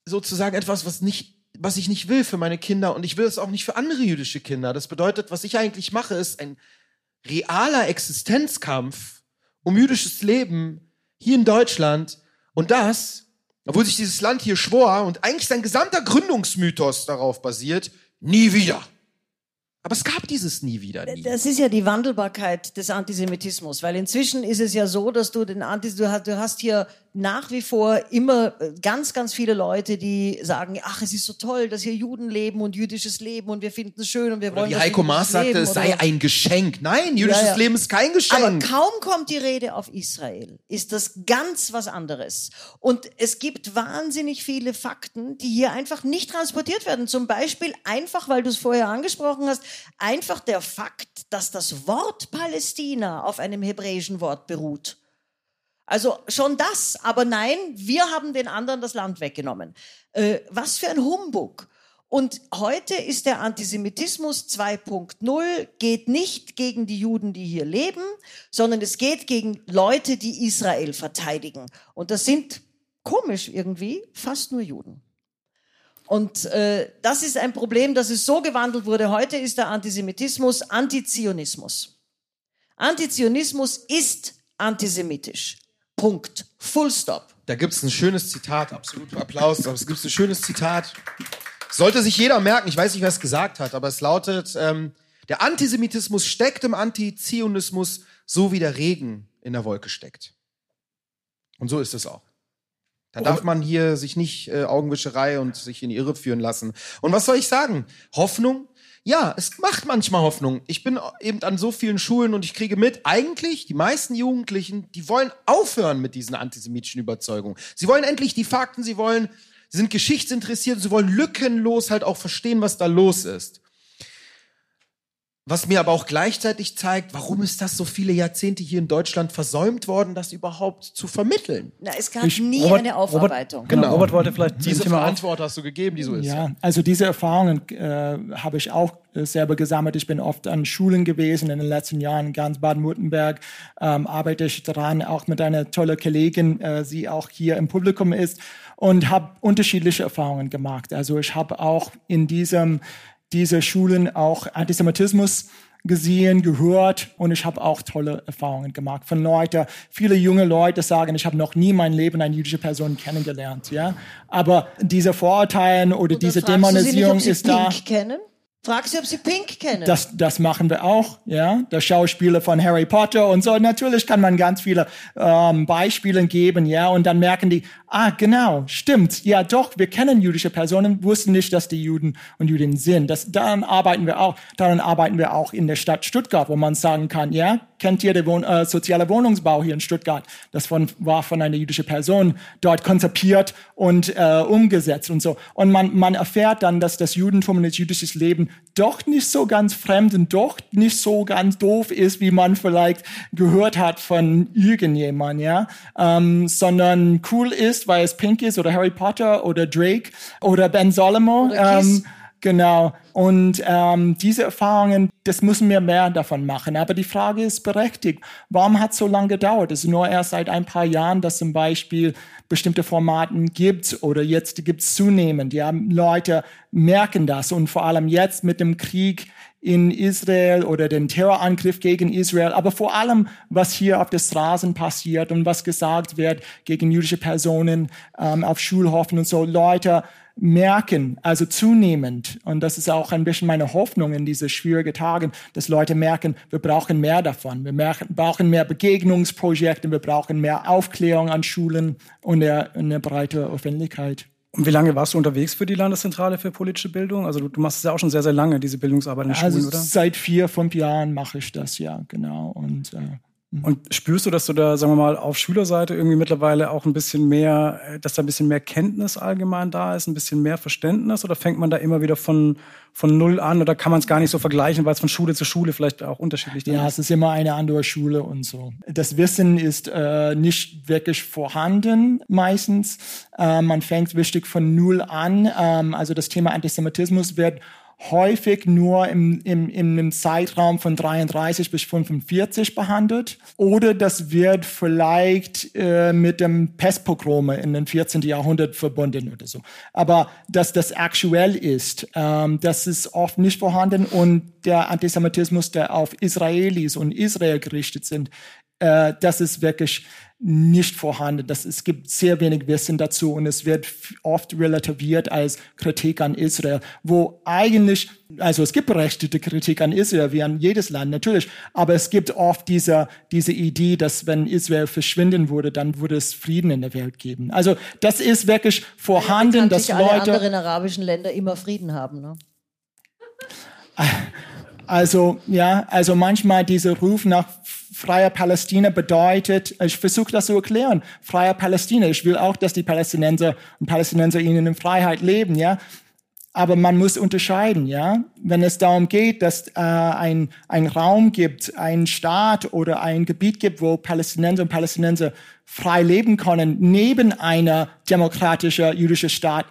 sozusagen etwas, was nicht was ich nicht will für meine Kinder und ich will es auch nicht für andere jüdische Kinder. Das bedeutet, was ich eigentlich mache, ist ein realer Existenzkampf um jüdisches Leben hier in Deutschland und das, obwohl sich dieses Land hier schwor und eigentlich sein gesamter Gründungsmythos darauf basiert, nie wieder. Aber es gab dieses nie wieder nie. Das ist ja die Wandelbarkeit des Antisemitismus, weil inzwischen ist es ja so, dass du den Antis, du hast, hier nach wie vor immer äh, ganz, ganz viele Leute, die sagen, ach, es ist so toll, dass hier Juden leben und jüdisches Leben und wir finden es schön und wir Oder wollen wie Heiko Maas sagte, Leben es sei oder- ein Geschenk. Nein, jüdisches Ja, ja. Leben ist kein Aber Geschenk. kaum kommt die Rede auf Israel, ist das ganz was anderes. Und es gibt wahnsinnig viele Fakten, die hier einfach nicht transportiert werden. Zum Beispiel einfach, weil du es vorher angesprochen hast, einfach der Fakt, dass das Wort Palästina auf einem hebräischen Wort beruht. Also schon das, aber nein, wir haben den anderen das Land weggenommen. Äh, was für ein Humbug. Und heute ist der Antisemitismus 2.0, geht nicht gegen die Juden, die hier leben, sondern es geht gegen Leute, die Israel verteidigen. Und das sind komisch irgendwie fast nur Juden. Und äh, das ist ein Problem, dass es so gewandelt wurde. Heute ist der Antisemitismus Antizionismus. Antizionismus ist antisemitisch. Punkt. Full stop. Da gibt es ein schönes Zitat, absolut Applaus, aber es gibt ein schönes Zitat. Sollte sich jeder merken, ich weiß nicht, wer es gesagt hat, aber es lautet, ähm, der Antisemitismus steckt im Antizionismus, so wie der Regen in der Wolke steckt. Und so ist es auch. Da darf man hier sich nicht äh, Augenwischerei und sich in die Irre führen lassen. Und was soll ich sagen? Hoffnung? Ja, es macht manchmal Hoffnung. Ich bin eben an so vielen Schulen und ich kriege mit, eigentlich die meisten Jugendlichen, die wollen aufhören mit diesen antisemitischen Überzeugungen. Sie wollen endlich die Fakten, sie wollen, sie sind geschichtsinteressiert, sie wollen lückenlos halt auch verstehen, was da los ist. Was mir aber auch gleichzeitig zeigt, warum ist das so viele Jahrzehnte hier in Deutschland versäumt worden, das überhaupt zu vermitteln? Na, es gab Ich- nie Robert- eine Aufarbeitung. Robert, genau, Robert wollte vielleicht Diese dieses Thema. Antwort hast du gegeben, die so ist. Ja, also diese Erfahrungen äh, habe ich auch selber gesammelt. Ich bin oft an Schulen gewesen in den letzten Jahren, in ganz Baden-Württemberg. Ähm, arbeite ich daran, auch mit einer tolle Kollegin, äh, sie auch hier im Publikum ist und habe unterschiedliche Erfahrungen gemacht. Also ich habe auch in diesem diese Schulen auch Antisemitismus gesehen, gehört und ich habe auch tolle Erfahrungen gemacht von Leuten. Viele junge Leute sagen, ich habe noch nie in meinem Leben eine jüdische Person kennengelernt, ja. Aber diese Vorurteile oder diese Fragst du sie nicht, Dämonisierung ob sie ist da. Pink kennen? Frag sie, ob sie Pink kennen. Das, das machen wir auch, ja. Der Schauspieler von Harry Potter und so. Natürlich kann man ganz viele ähm, Beispiele geben, ja. Und dann merken die, ah, genau, stimmt, ja, doch, wir kennen jüdische Personen, wussten nicht, dass die Juden und Jüdinnen sind. Das, daran arbeiten wir auch. Daran arbeiten wir auch in der Stadt Stuttgart, wo man sagen kann, ja, kennt ihr den Wohn äh, soziale Wohnungsbau hier in Stuttgart? Das von, war von einer jüdischen Person dort konzipiert und äh, umgesetzt und so. Und man, man erfährt dann, dass das Judentum und das jüdische Leben doch nicht so ganz fremd und doch nicht so ganz doof ist, wie man vielleicht gehört hat von irgendjemand, ja, ähm, sondern cool ist, weil es Pink ist oder Harry Potter oder Drake oder Ben Solomon. Oder. Ähm, Genau. Und ähm, diese Erfahrungen, das müssen wir mehr davon machen. Aber die Frage ist berechtigt. Warum hat es so lange gedauert? Es ist nur erst seit ein paar Jahren, dass zum Beispiel bestimmte Formaten gibt oder jetzt gibt es zunehmend. Ja, Leute merken das und vor allem jetzt mit dem Krieg in Israel oder den Terrorangriff gegen Israel, aber vor allem, was hier auf den Straßen passiert und was gesagt wird gegen jüdische Personen ähm, auf Schulhofen und so. Leute merken, also zunehmend, und das ist auch ein bisschen meine Hoffnung in diese schwierigen Tagen, dass Leute merken, wir brauchen mehr davon. Wir merken, brauchen mehr Begegnungsprojekte, wir brauchen mehr Aufklärung an Schulen und der, in der breiten Öffentlichkeit. Und wie lange warst du unterwegs für die Landeszentrale für politische Bildung? Also du, du machst es ja auch schon sehr, sehr lange, diese Bildungsarbeit in den Also Schulen, oder? seit vier, fünf Jahren mache ich das, ja, genau. Und äh, Und spürst du, dass du da, sagen wir mal, auf Schülerseite irgendwie mittlerweile auch ein bisschen mehr, äh, dass da ein bisschen mehr Kenntnis allgemein da ist, ein bisschen mehr Verständnis? Oder fängt man da immer wieder von, von Null an? Oder kann man es gar nicht so vergleichen, weil es von Schule zu Schule vielleicht auch unterschiedlich Ja, ist? es ist immer eine andere Schule und so. Das Wissen ist äh, nicht wirklich vorhanden meistens. Äh, man fängt wichtig von Null an. Ähm, also das Thema Antisemitismus wird häufig nur im, im, in einem Zeitraum von 33 bis 45 behandelt. Oder das wird vielleicht äh, mit dem Pestpogrome in den 14. Jahrhundert verbunden oder so. Aber dass das aktuell ist, ähm, das ist oft nicht vorhanden. Und der Antisemitismus, der auf Israelis und Israel gerichtet sind, äh, das ist wirklich nicht vorhanden. Das, es gibt sehr wenig Wissen dazu und es wird oft relativiert als Kritik an Israel, wo eigentlich, also es gibt berechtigte Kritik an Israel, wie an jedes Land natürlich, aber es gibt oft diese, diese Idee, dass wenn Israel verschwinden würde, dann würde es Frieden in der Welt geben. Also das ist wirklich vorhanden, dass Bekanntlich alle Leute... anderen arabischen Länder immer Frieden haben. Ne? Also ja, also manchmal dieser Ruf nach freier Palästina bedeutet, ich versuche das zu erklären, freier Palästina. Ich will auch, dass die Palästinenser und Palästinenserinnen in Freiheit leben, ja. Aber man muss unterscheiden, ja. Wenn es darum geht, dass äh, ein, ein Raum gibt, ein Staat oder ein Gebiet gibt, wo Palästinenser und Palästinenser frei leben können, neben einer demokratischen jüdischen Staat,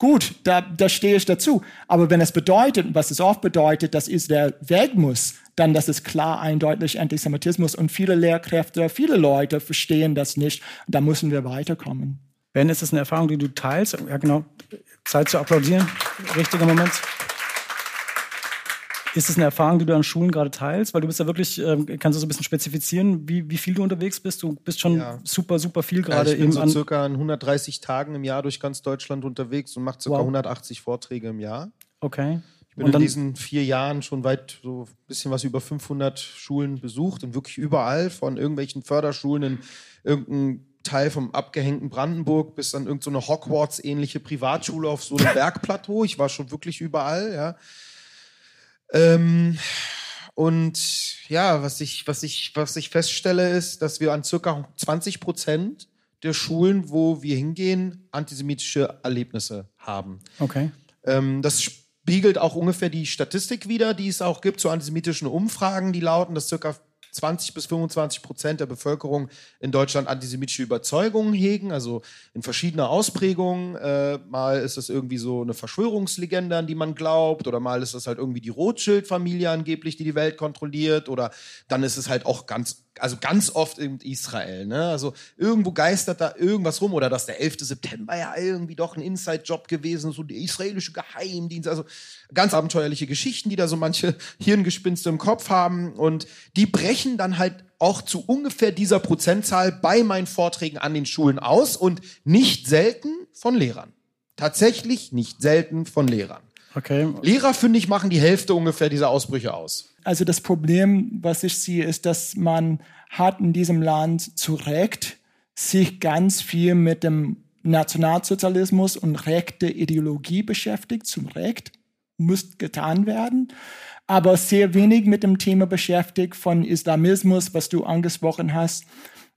Gut, da, da stehe ich dazu. Aber wenn es bedeutet, was es oft bedeutet, dass Israel weg muss, dann das ist klar eindeutig Antisemitismus und viele Lehrkräfte, viele Leute verstehen das nicht. Da müssen wir weiterkommen. Ben, ist das eine Erfahrung, die du teilst? Ja, genau. Zeit zu applaudieren. Richtiger Moment. Ist es eine Erfahrung, die du an Schulen gerade teilst? Weil du bist ja wirklich, ähm, kannst du so ein bisschen spezifizieren, wie, wie viel du unterwegs bist? Du bist schon Ja. super, super viel Ja, gerade ich bin eben so circa an 130 Tagen im Jahr durch ganz Deutschland unterwegs und mache circa Wow. 180 Vorträge im Jahr. Okay. Ich bin Und dann- in diesen vier Jahren schon weit so ein bisschen was über 500 Schulen besucht und wirklich überall von irgendwelchen Förderschulen in irgendeinem Teil vom abgehängten Brandenburg bis dann irgendeine so Hogwarts-ähnliche Privatschule auf so einem Bergplateau. Ich war schon wirklich überall, ja. Ähm, und ja, was ich, was ich, was ich feststelle, ist, dass wir an circa 20 Prozent der Schulen, wo wir hingehen, antisemitische Erlebnisse haben. Okay. Ähm, das spiegelt auch ungefähr die Statistik wider, die es auch gibt zu antisemitischen Umfragen, die lauten, dass circa 20 bis 25 Prozent der Bevölkerung in Deutschland antisemitische Überzeugungen hegen, also in verschiedener Ausprägungen. Äh, mal ist das irgendwie so eine Verschwörungslegende, an die man glaubt, oder mal ist das halt irgendwie die Rothschild-Familie angeblich, die die Welt kontrolliert, oder dann ist es halt auch ganz also ganz oft in Israel. Ne? Also irgendwo geistert da irgendwas rum oder dass der 11. September ja irgendwie doch ein Inside-Job gewesen ist, so der israelische Geheimdienst. Also ganz abenteuerliche Geschichten, die da so manche Hirngespinste im Kopf haben und die brechen dann halt auch zu ungefähr dieser Prozentzahl bei meinen Vorträgen an den Schulen aus und nicht selten von Lehrern. Tatsächlich nicht selten von Lehrern. Okay. Lehrer, finde ich, machen die Hälfte ungefähr dieser Ausbrüche aus. Also das Problem, was ich sehe, ist, dass man hat in diesem Land zu Recht sich ganz viel mit dem Nationalsozialismus und rechte Ideologie beschäftigt, zum Recht, muss getan werden, aber sehr wenig mit dem Thema beschäftigt von Islamismus, was du angesprochen hast,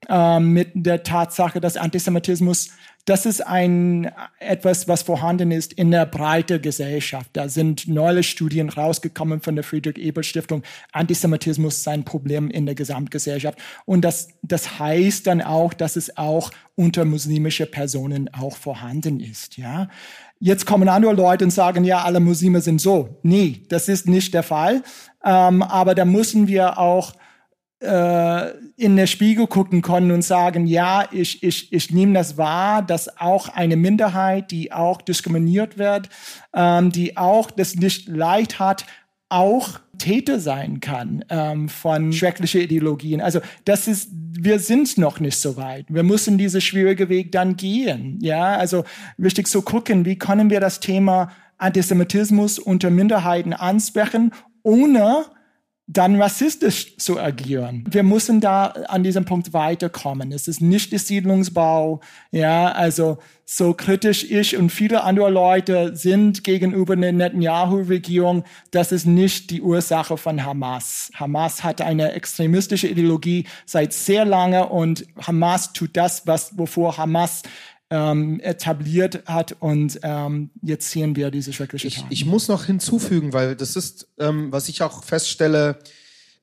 äh, mit der Tatsache, dass Antisemitismus das ist ein, etwas, was vorhanden ist in der breiten Gesellschaft. Da sind neue Studien rausgekommen von der Friedrich-Ebert-Stiftung. Antisemitismus ist ein Problem in der Gesamtgesellschaft. Und das, das heißt dann auch, dass es auch unter muslimische Personen auch vorhanden ist, ja. Jetzt kommen andere Leute und sagen, ja, alle Muslime sind so. Nee, das ist nicht der Fall. Ähm, aber da müssen wir auch in der Spiegel gucken können und sagen, ja, ich, ich, ich nehme das wahr, dass auch eine Minderheit, die auch diskriminiert wird, ähm, die auch das nicht leicht hat, auch Täter sein kann ähm, von schrecklichen Ideologien. Also das ist, wir sind noch nicht so weit. Wir müssen diese schwierige Weg dann gehen. Ja, also wichtig zu gucken, wie können wir das Thema Antisemitismus unter Minderheiten ansprechen, ohne dann rassistisch zu agieren. Wir müssen da an diesem Punkt weiterkommen. Es ist nicht der Siedlungsbau, ja, also so kritisch ich und viele andere Leute sind gegenüber der Netanyahu-Regierung, das ist nicht die Ursache von Hamas. Hamas hat eine extremistische Ideologie seit sehr lange und Hamas tut das, was, wovor Hamas ähm, etabliert hat und ähm, jetzt sehen wir diese schreckliche Tat. Ich, ich muss noch hinzufügen, weil das ist, ähm, was ich auch feststelle,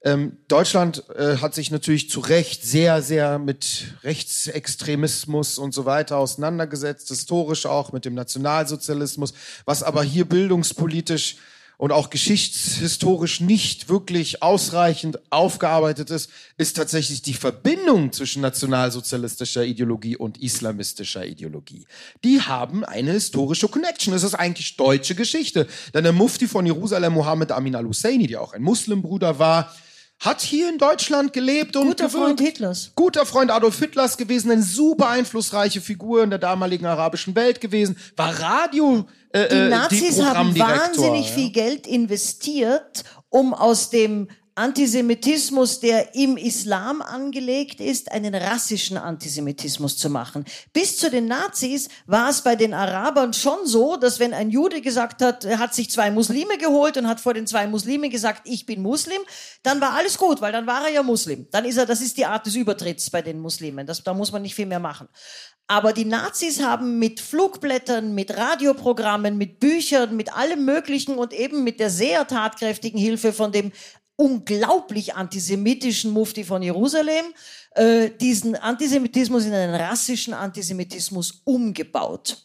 ähm, Deutschland äh, hat sich natürlich zu Recht sehr, sehr mit Rechtsextremismus und so weiter auseinandergesetzt, historisch auch mit dem Nationalsozialismus, was aber hier bildungspolitisch und auch geschichtshistorisch nicht wirklich ausreichend aufgearbeitet ist, ist tatsächlich die Verbindung zwischen nationalsozialistischer Ideologie und islamistischer Ideologie. Die haben eine historische Connection. Das ist eigentlich deutsche Geschichte. Denn der Mufti von Jerusalem, Mohammed Amin al-Husseini, der auch ein Muslimbruder war, hat hier in Deutschland gelebt und guter Freund Hitlers. Guter Freund Adolf Hitlers gewesen, eine super einflussreiche Figur in der damaligen arabischen Welt gewesen, war Radio äh, die äh, Nazis die haben wahnsinnig ja. viel Geld investiert, um aus dem Antisemitismus, der im Islam angelegt ist, einen rassischen Antisemitismus zu machen. Bis zu den Nazis war es bei den Arabern schon so, dass wenn ein Jude gesagt hat, er hat sich zwei Muslime geholt und hat vor den zwei Muslimen gesagt, ich bin Muslim, dann war alles gut, weil dann war er ja Muslim. Dann ist er, das ist die Art des Übertritts bei den Muslimen. Das, da muss man nicht viel mehr machen. Aber die Nazis haben mit Flugblättern, mit Radioprogrammen, mit Büchern, mit allem Möglichen und eben mit der sehr tatkräftigen Hilfe von dem unglaublich antisemitischen Mufti von Jerusalem äh, diesen Antisemitismus in einen rassischen Antisemitismus umgebaut.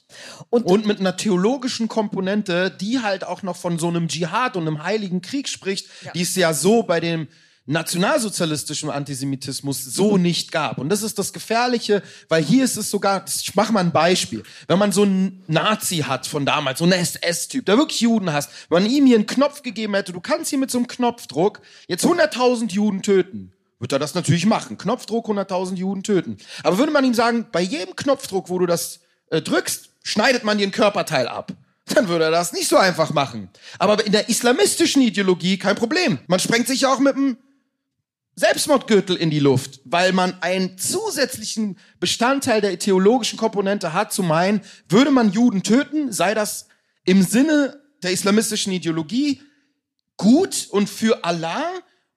Und, und, mit einer theologischen Komponente, die halt auch noch von so einem Dschihad und einem heiligen Krieg spricht, ja. die es ja so bei dem nationalsozialistischen Antisemitismus so nicht gab. Und das ist das Gefährliche, weil hier ist es sogar, ich mache mal ein Beispiel, wenn man so einen Nazi hat von damals, so einen SS-Typ, der wirklich Juden hasst, wenn man ihm hier einen Knopf gegeben hätte, du kannst hier mit so einem Knopfdruck jetzt 100.000 Juden töten, wird er das natürlich machen. Knopfdruck 100.000 Juden töten. Aber würde man ihm sagen, bei jedem Knopfdruck, wo du das äh, drückst, schneidet man dir ein Körperteil ab dann würde er das nicht so einfach machen. Aber in der islamistischen Ideologie kein Problem. Man sprengt sich ja auch mit dem Selbstmordgürtel in die Luft, weil man einen zusätzlichen Bestandteil der theologischen Komponente hat, zu meinen, würde man Juden töten, sei das im Sinne der islamistischen Ideologie gut und für Allah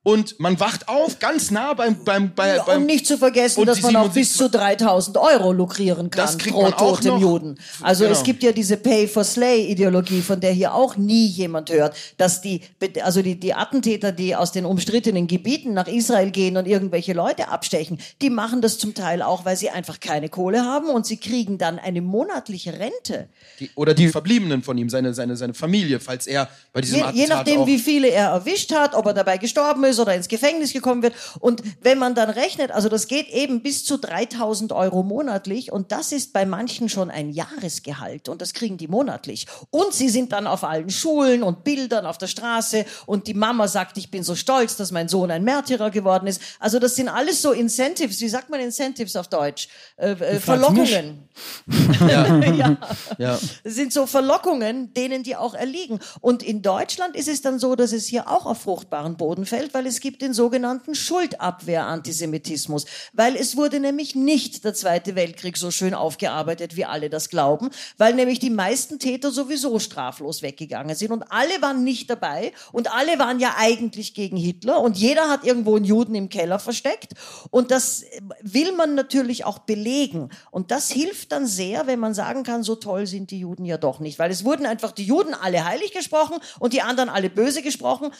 und man wacht auf ganz nah beim beim bei, Ja, beim und nicht zu vergessen, dass man auch 77 bis zu 3000 Euro lukrieren kann Das kriegt pro man auch noch. Juden. Also Genau. es gibt ja diese Pay-for-Slay-Ideologie, von der hier auch nie jemand hört, dass die, also die, die Attentäter, die aus den umstrittenen Gebieten nach Israel gehen und irgendwelche Leute abstechen, die machen das zum Teil auch, weil sie einfach keine Kohle haben und sie kriegen dann eine monatliche Rente. die, oder die Verbliebenen von ihm, seine seine seine Familie, falls er bei diesem Je, Attentat je nachdem, auch wie viele er erwischt hat, ob er dabei gestorben ist oder ins Gefängnis gekommen wird. Und wenn man dann rechnet, also das geht eben bis zu 3000 Euro monatlich und das ist bei manchen schon ein Jahresgehalt und das kriegen die monatlich. Und sie sind dann auf allen Schulen und Bildern auf der Straße und die Mama sagt, ich bin so stolz, dass mein Sohn ein Märtyrer geworden ist. Also das sind alles so Incentives, wie sagt man Incentives auf Deutsch? Äh, äh. Verlockungen. ja. ja. Das sind so Verlockungen, denen die auch erliegen. Und in Deutschland ist es dann so, dass es hier auch auf fruchtbaren Boden fällt, weil es gibt den sogenannten Schuldabwehr-Antisemitismus. Weil es wurde nämlich nicht der Zweite Weltkrieg so schön aufgearbeitet, wie alle das glauben, weil nämlich die meisten Täter sowieso straflos weggegangen sind und alle waren nicht dabei und alle waren ja eigentlich gegen Hitler und jeder hat irgendwo einen Juden im Keller versteckt und das will man natürlich auch belegen und das hilft dann sehr, wenn man sagen kann, so toll sind die Juden ja doch nicht, weil es wurden einfach die Juden alle heilig gesprochen und die anderen alle böse gesprochen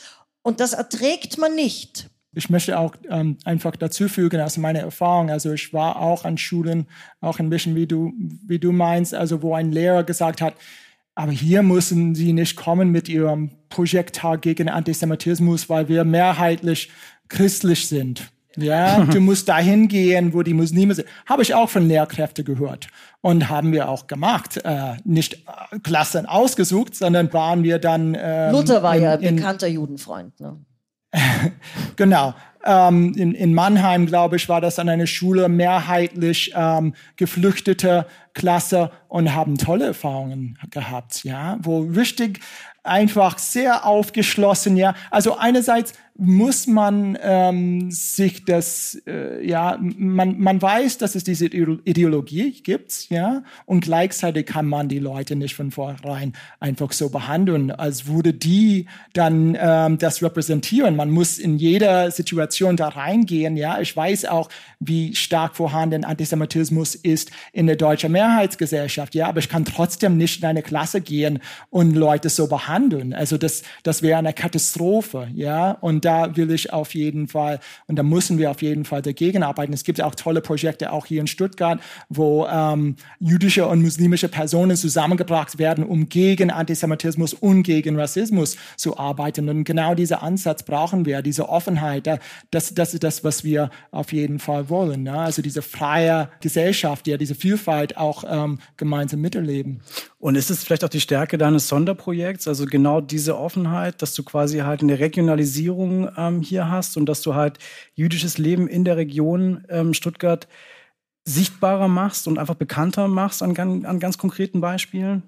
und das erträgt man nicht. Ich möchte auch ähm, einfach dazu fügen aus meiner Erfahrung. Also ich war auch an Schulen, auch ein bisschen wie du, wie du meinst, also wo ein Lehrer gesagt hat, aber hier müssen Sie nicht kommen mit Ihrem Projekttag gegen Antisemitismus, weil wir mehrheitlich christlich sind. Ja, du musst dahin gehen, wo die Muslime sind. Habe ich auch von Lehrkräften gehört und haben wir auch gemacht. Äh, nicht äh, Klassen ausgesucht, sondern waren wir dann. Ähm, Luther war in, ja in, bekannter Judenfreund. Ne? Genau. Ähm, in, in Mannheim, glaube ich, war das an einer Schule mehrheitlich ähm, geflüchtete Klasse und haben tolle Erfahrungen gehabt, ja, wo richtig einfach sehr aufgeschlossen, ja. Also einerseits muss man ähm, sich das, äh, ja, man, man weiß, dass es diese Ide- Ideologie gibt, ja, und gleichzeitig kann man die Leute nicht von vornherein einfach so behandeln, als würde die dann ähm, das repräsentieren. Man muss in jeder Situation da reingehen, ja. Ich weiß auch, wie stark vorhanden Antisemitismus ist in der deutschen Mehrheitsgesellschaft, ja, aber ich kann trotzdem nicht in eine Klasse gehen und Leute so behandeln. Also das, das wäre eine Katastrophe, ja, und da will ich auf jeden Fall, und da müssen wir auf jeden Fall dagegen arbeiten. Es gibt auch tolle Projekte, auch hier in Stuttgart, wo ähm, jüdische und muslimische Personen zusammengebracht werden, um gegen Antisemitismus und gegen Rassismus zu arbeiten. Und genau dieser Ansatz brauchen wir, diese Offenheit. Da- Das, das ist das, was wir auf jeden Fall wollen. Ne? Also diese freie Gesellschaft, ja, diese Vielfalt auch ähm, gemeinsam miterleben. Und ist es vielleicht auch die Stärke deines Sonderprojekts, also genau diese Offenheit, dass du quasi halt eine Regionalisierung ähm, hier hast und dass du halt jüdisches Leben in der Region ähm, Stuttgart sichtbarer machst und einfach bekannter machst an, an ganz konkreten Beispielen?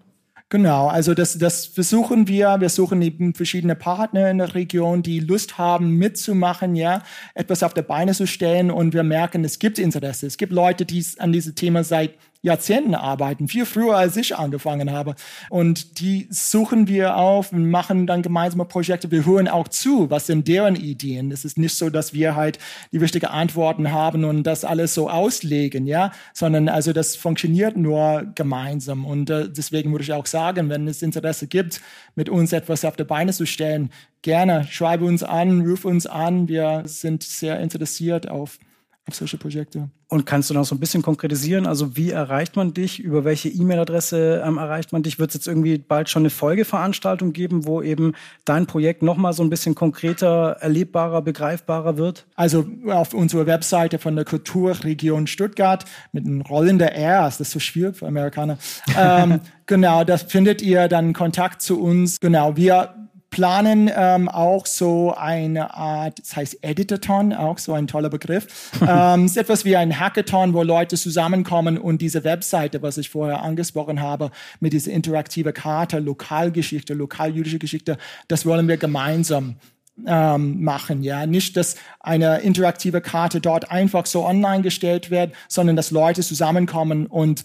Genau, also das, das versuchen wir. Wir suchen eben verschiedene Partner in der Region, die Lust haben, mitzumachen, ja, etwas auf die Beine zu stellen. Und wir merken, es gibt Interesse. Es gibt Leute, die an diesem Thema seit Jahrzehnten arbeiten, viel früher als ich angefangen habe. Und die suchen wir auf und machen dann gemeinsame Projekte. Wir hören auch zu, was sind deren Ideen. Es ist nicht so, dass wir halt die richtigen Antworten haben und das alles so auslegen, ja, sondern also das funktioniert nur gemeinsam. Und äh, deswegen würde ich auch sagen, wenn es Interesse gibt, mit uns etwas auf die Beine zu stellen, gerne schreibe uns an, ruf uns an. Wir sind sehr interessiert auf, solche Projekte. Und kannst du noch so ein bisschen konkretisieren? Also wie erreicht man dich? Über welche E-Mail-Adresse ähm, erreicht man dich? Wird es jetzt irgendwie bald schon eine Folgeveranstaltung geben, wo eben dein Projekt noch mal so ein bisschen konkreter, erlebbarer, begreifbarer wird? Also auf unserer Webseite von der Kulturregion Stuttgart mit einem rollender R, ist das so schwierig für Amerikaner. ähm, genau, da findet ihr dann Kontakt zu uns. Genau, wir planen ähm, auch so eine Art, das heißt Editathon, auch so ein toller Begriff. ähm, ist etwas wie ein Hackathon, wo Leute zusammenkommen und diese Webseite, was ich vorher angesprochen habe, mit dieser interaktive Karte, Lokalgeschichte, lokaljüdische Geschichte, das wollen wir gemeinsam ähm, machen. Ja, nicht, dass eine interaktive Karte dort einfach so online gestellt wird, sondern dass Leute zusammenkommen und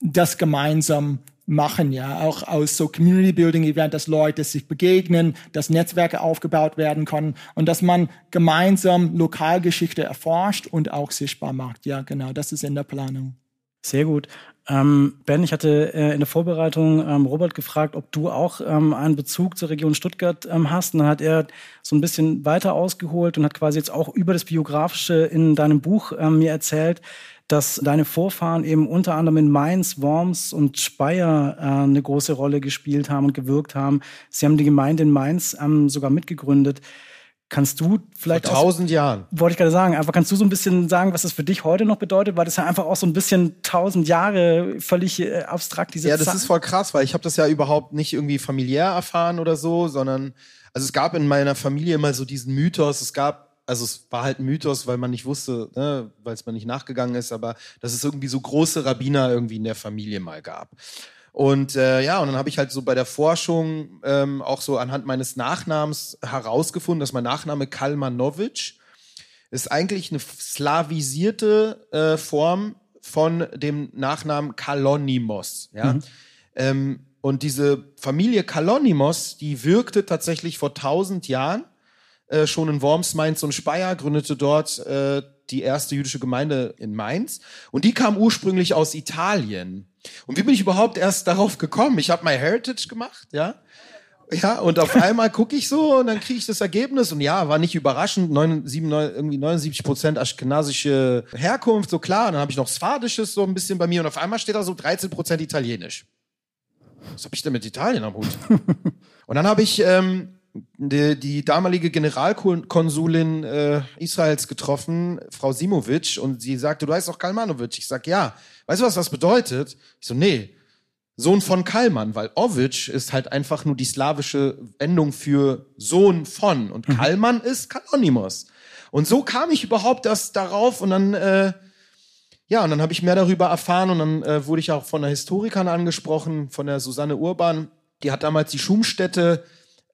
das gemeinsam machen, ja, auch aus so Community Building Event, dass Leute sich begegnen, dass Netzwerke aufgebaut werden können und dass man gemeinsam Lokalgeschichte erforscht und auch sichtbar macht. Ja, genau, das ist in der Planung. Sehr gut. Ähm, ben, ich hatte äh, in der Vorbereitung ähm, Robert gefragt, ob du auch ähm, einen Bezug zur Region Stuttgart ähm, hast. Und dann hat er so ein bisschen weiter ausgeholt und hat quasi jetzt auch über das Biografische in deinem Buch ähm, mir erzählt, dass deine Vorfahren eben unter anderem in Mainz, Worms und Speyer äh, eine große Rolle gespielt haben und gewirkt haben. Sie haben die Gemeinde in Mainz ähm, sogar mitgegründet. Kannst du vielleicht Vor tausend Jahren. Wollte ich gerade sagen. Einfach kannst du so ein bisschen sagen, was das für dich heute noch bedeutet, weil das ja einfach auch so ein bisschen tausend Jahre völlig äh, abstrakt diese Ja, das Zeit. ist voll krass, weil ich habe das ja überhaupt nicht irgendwie familiär erfahren oder so, sondern also es gab in meiner Familie immer so diesen Mythos. Es gab also es war halt ein Mythos, weil man nicht wusste, ne, weil es man nicht nachgegangen ist, aber dass es irgendwie so große Rabbiner irgendwie in der Familie mal gab. Und äh, ja, und dann habe ich halt so bei der Forschung ähm, auch so anhand meines Nachnamens herausgefunden, dass mein Nachname Kalmanovic ist eigentlich eine slavisierte äh, Form von dem Nachnamen Kalonimos. Ja? Mhm. Ähm, und diese Familie Kalonimos, die wirkte tatsächlich vor tausend Jahren äh, schon in Worms, Mainz und Speyer, gründete dort äh, die erste jüdische Gemeinde in Mainz. Und die kam ursprünglich aus Italien. Und wie bin ich überhaupt erst darauf gekommen? Ich habe My Heritage gemacht, ja. Ja, und auf einmal gucke ich so und dann kriege ich das Ergebnis und ja, war nicht überraschend, 9, 7, 9, irgendwie 79 Prozent aschkenasische Herkunft, so klar. Und dann habe ich noch Svadisches so ein bisschen bei mir und auf einmal steht da so 13 Prozent Italienisch. Was habe ich denn mit Italien am Hut? und dann habe ich ähm, die, die damalige Generalkonsulin äh, Israels getroffen, Frau Simovic, und sie sagte, du heißt doch Kalmanovic. Ich sag, ja. Weißt du, was das bedeutet? Ich so, nee. Sohn von Kalman, weil Ovic ist halt einfach nur die slawische Endung für Sohn von und mhm. Kalman ist Kalonimos. Und so kam ich überhaupt erst darauf und dann, äh, ja, und dann habe ich mehr darüber erfahren und dann äh, wurde ich auch von der Historikerin angesprochen, von der Susanne Urban. Die hat damals die Schumstätte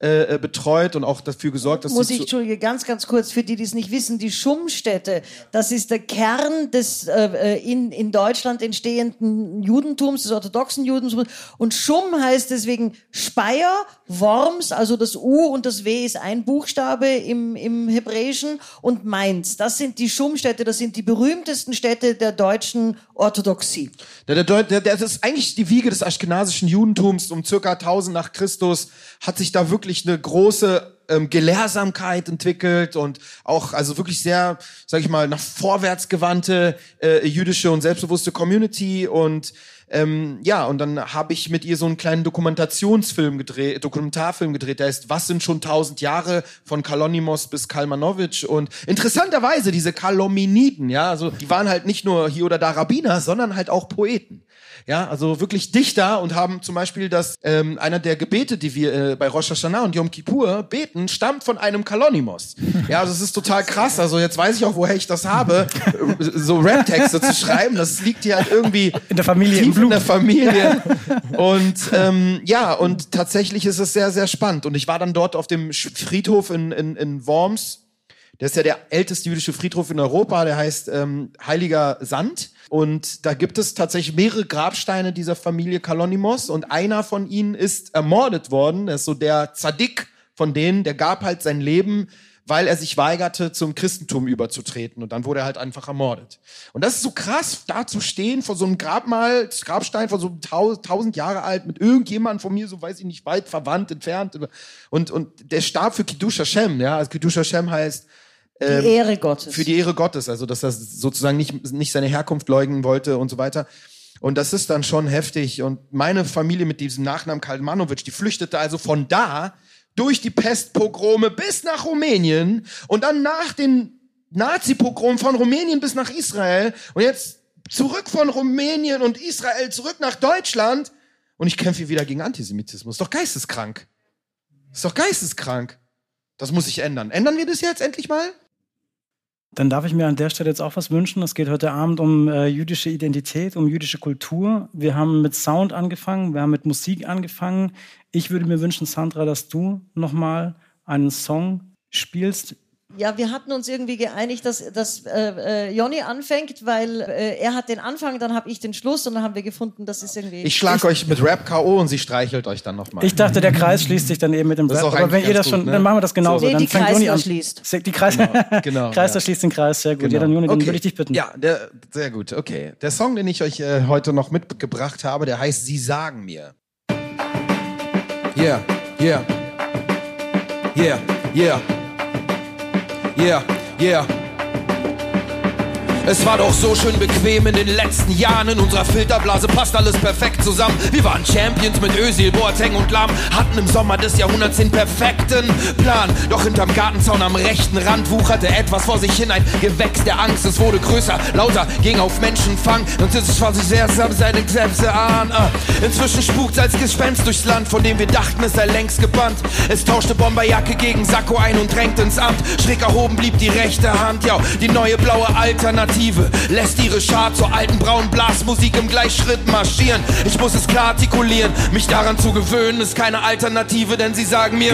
äh, äh, betreut und auch dafür gesorgt, dass muss ich entschuldige ganz ganz kurz für die die es nicht wissen die Schummstätte das ist der Kern des äh, äh, in in Deutschland entstehenden Judentums des orthodoxen Judentums. Und Schumm heißt deswegen Speyer Worms also das U und das W ist ein Buchstabe im im Hebräischen und Mainz. Das sind die Schummstätte das sind die berühmtesten Städte der deutschen Orthodoxie. Der, der, der, das ist eigentlich die Wiege des aschkenasischen Judentums. Um circa 1000 nach Christus hat sich da wirklich eine große ähm, Gelehrsamkeit entwickelt und auch also wirklich sehr, sag ich mal, nach vorwärts gewandte äh, jüdische und selbstbewusste Community. Und ähm, ja, und dann habe ich mit ihr so einen kleinen Dokumentationsfilm gedreht, Dokumentarfilm gedreht, der heißt Was sind schon tausend Jahre von Kalonimos bis Kalmanowitsch und interessanterweise diese Kalominiden, ja, also die waren halt nicht nur hier oder da Rabbiner, sondern halt auch Poeten. Ja, also wirklich Dichter und haben zum Beispiel das, ähm, einer der Gebete, die wir äh, bei Rosh Hashanah und Yom Kippur beten, stammt von einem Kalonimos. Ja, also das ist total krass. Also jetzt weiß ich auch, woher ich das habe, so Rap-Texte zu schreiben. Das liegt hier halt irgendwie in der Familie, tief in der Familie. Und ähm, ja, und tatsächlich ist es sehr, sehr spannend. Und ich war dann dort auf dem Friedhof in, in, in Worms. Der ist ja der älteste jüdische Friedhof in Europa. Der heißt ähm, Heiliger Sand. Und da gibt es tatsächlich mehrere Grabsteine dieser Familie Kalonimos und einer von ihnen ist ermordet worden. Das ist so der Zadik von denen, der gab halt sein Leben, weil er sich weigerte, zum Christentum überzutreten. Und dann wurde er halt einfach ermordet. Und das ist so krass, da zu stehen vor so einem Grabmal, Grabstein von so tausend Jahre alt, mit irgendjemandem von mir, so weiß ich nicht, weit verwandt, entfernt. Und, und der starb für Kiddush Hashem, ja. Also Kiddush Hashem heißt, ähm, die Ehre Gottes. Für die Ehre Gottes, also dass er sozusagen nicht, nicht seine Herkunft leugnen wollte und so weiter. Und das ist dann schon heftig. Und meine Familie mit diesem Nachnamen Kalmanovic, die flüchtete also von da durch die Pestpogrome bis nach Rumänien und dann nach den Nazi-Pogromen von Rumänien bis nach Israel und jetzt zurück von Rumänien und Israel zurück nach Deutschland und ich kämpfe wieder gegen Antisemitismus. Ist doch geisteskrank. Ist doch geisteskrank. Das muss sich ändern. Ändern wir das jetzt endlich mal? Dann darf ich mir an der Stelle jetzt auch was wünschen. Es geht heute Abend um äh, jüdische Identität, um jüdische Kultur. Wir haben mit Sound angefangen, wir haben mit Musik angefangen. Ich würde mir wünschen, Sandra, dass du nochmal einen Song spielst. Ja, wir hatten uns irgendwie geeinigt, dass, dass äh, äh, Jonny anfängt, weil äh, er hat den Anfang, dann habe ich den Schluss und dann haben wir gefunden, das ist irgendwie. Ich schlag euch mit Rap K.O. und sie streichelt euch dann nochmal. Ich dachte, der Kreis schließt sich dann eben mit dem Das ist Rap. Aber wenn ihr das ganz schon, gut, ne? dann machen wir das genauso. Nee, dann die fängt Joni Kreisler an. schließt. Die Kreis genau, Kreisler ja. schließt den Kreis, sehr gut. Ja, Genau. dann Joni, dann Okay. würde ich dich bitten. Ja, der, sehr gut, okay. Der Song, den ich euch äh, heute noch mitgebracht habe, der heißt Sie sagen mir. Yeah, yeah. Yeah, yeah. Yeah, yeah. Es war doch so schön bequem in den letzten Jahren. In unserer Filterblase passt alles perfekt zusammen. Wir waren Champions mit Özil, Boateng und Lahm. Hatten im Sommer des Jahrhunderts den perfekten Plan. Doch hinterm Gartenzaun am rechten Rand wucherte etwas vor sich hin. Ein Gewächs der Angst. Es wurde größer, lauter, ging auf Menschenfang. Und es war sich sehr seine Selbst an. Ah. Inzwischen spukt als Gespenst durchs Land, von dem wir dachten, es sei längst gebannt. Es tauschte Bomberjacke gegen Sakko ein und drängte ins Amt. Schräg erhoben blieb die rechte Hand. Ja, die neue blaue Alternative lässt ihre Schar zur alten braunen Blasmusik im Gleichschritt marschieren. Ich muss es klar artikulieren, mich daran zu gewöhnen ist keine Alternative, denn sie sagen mir,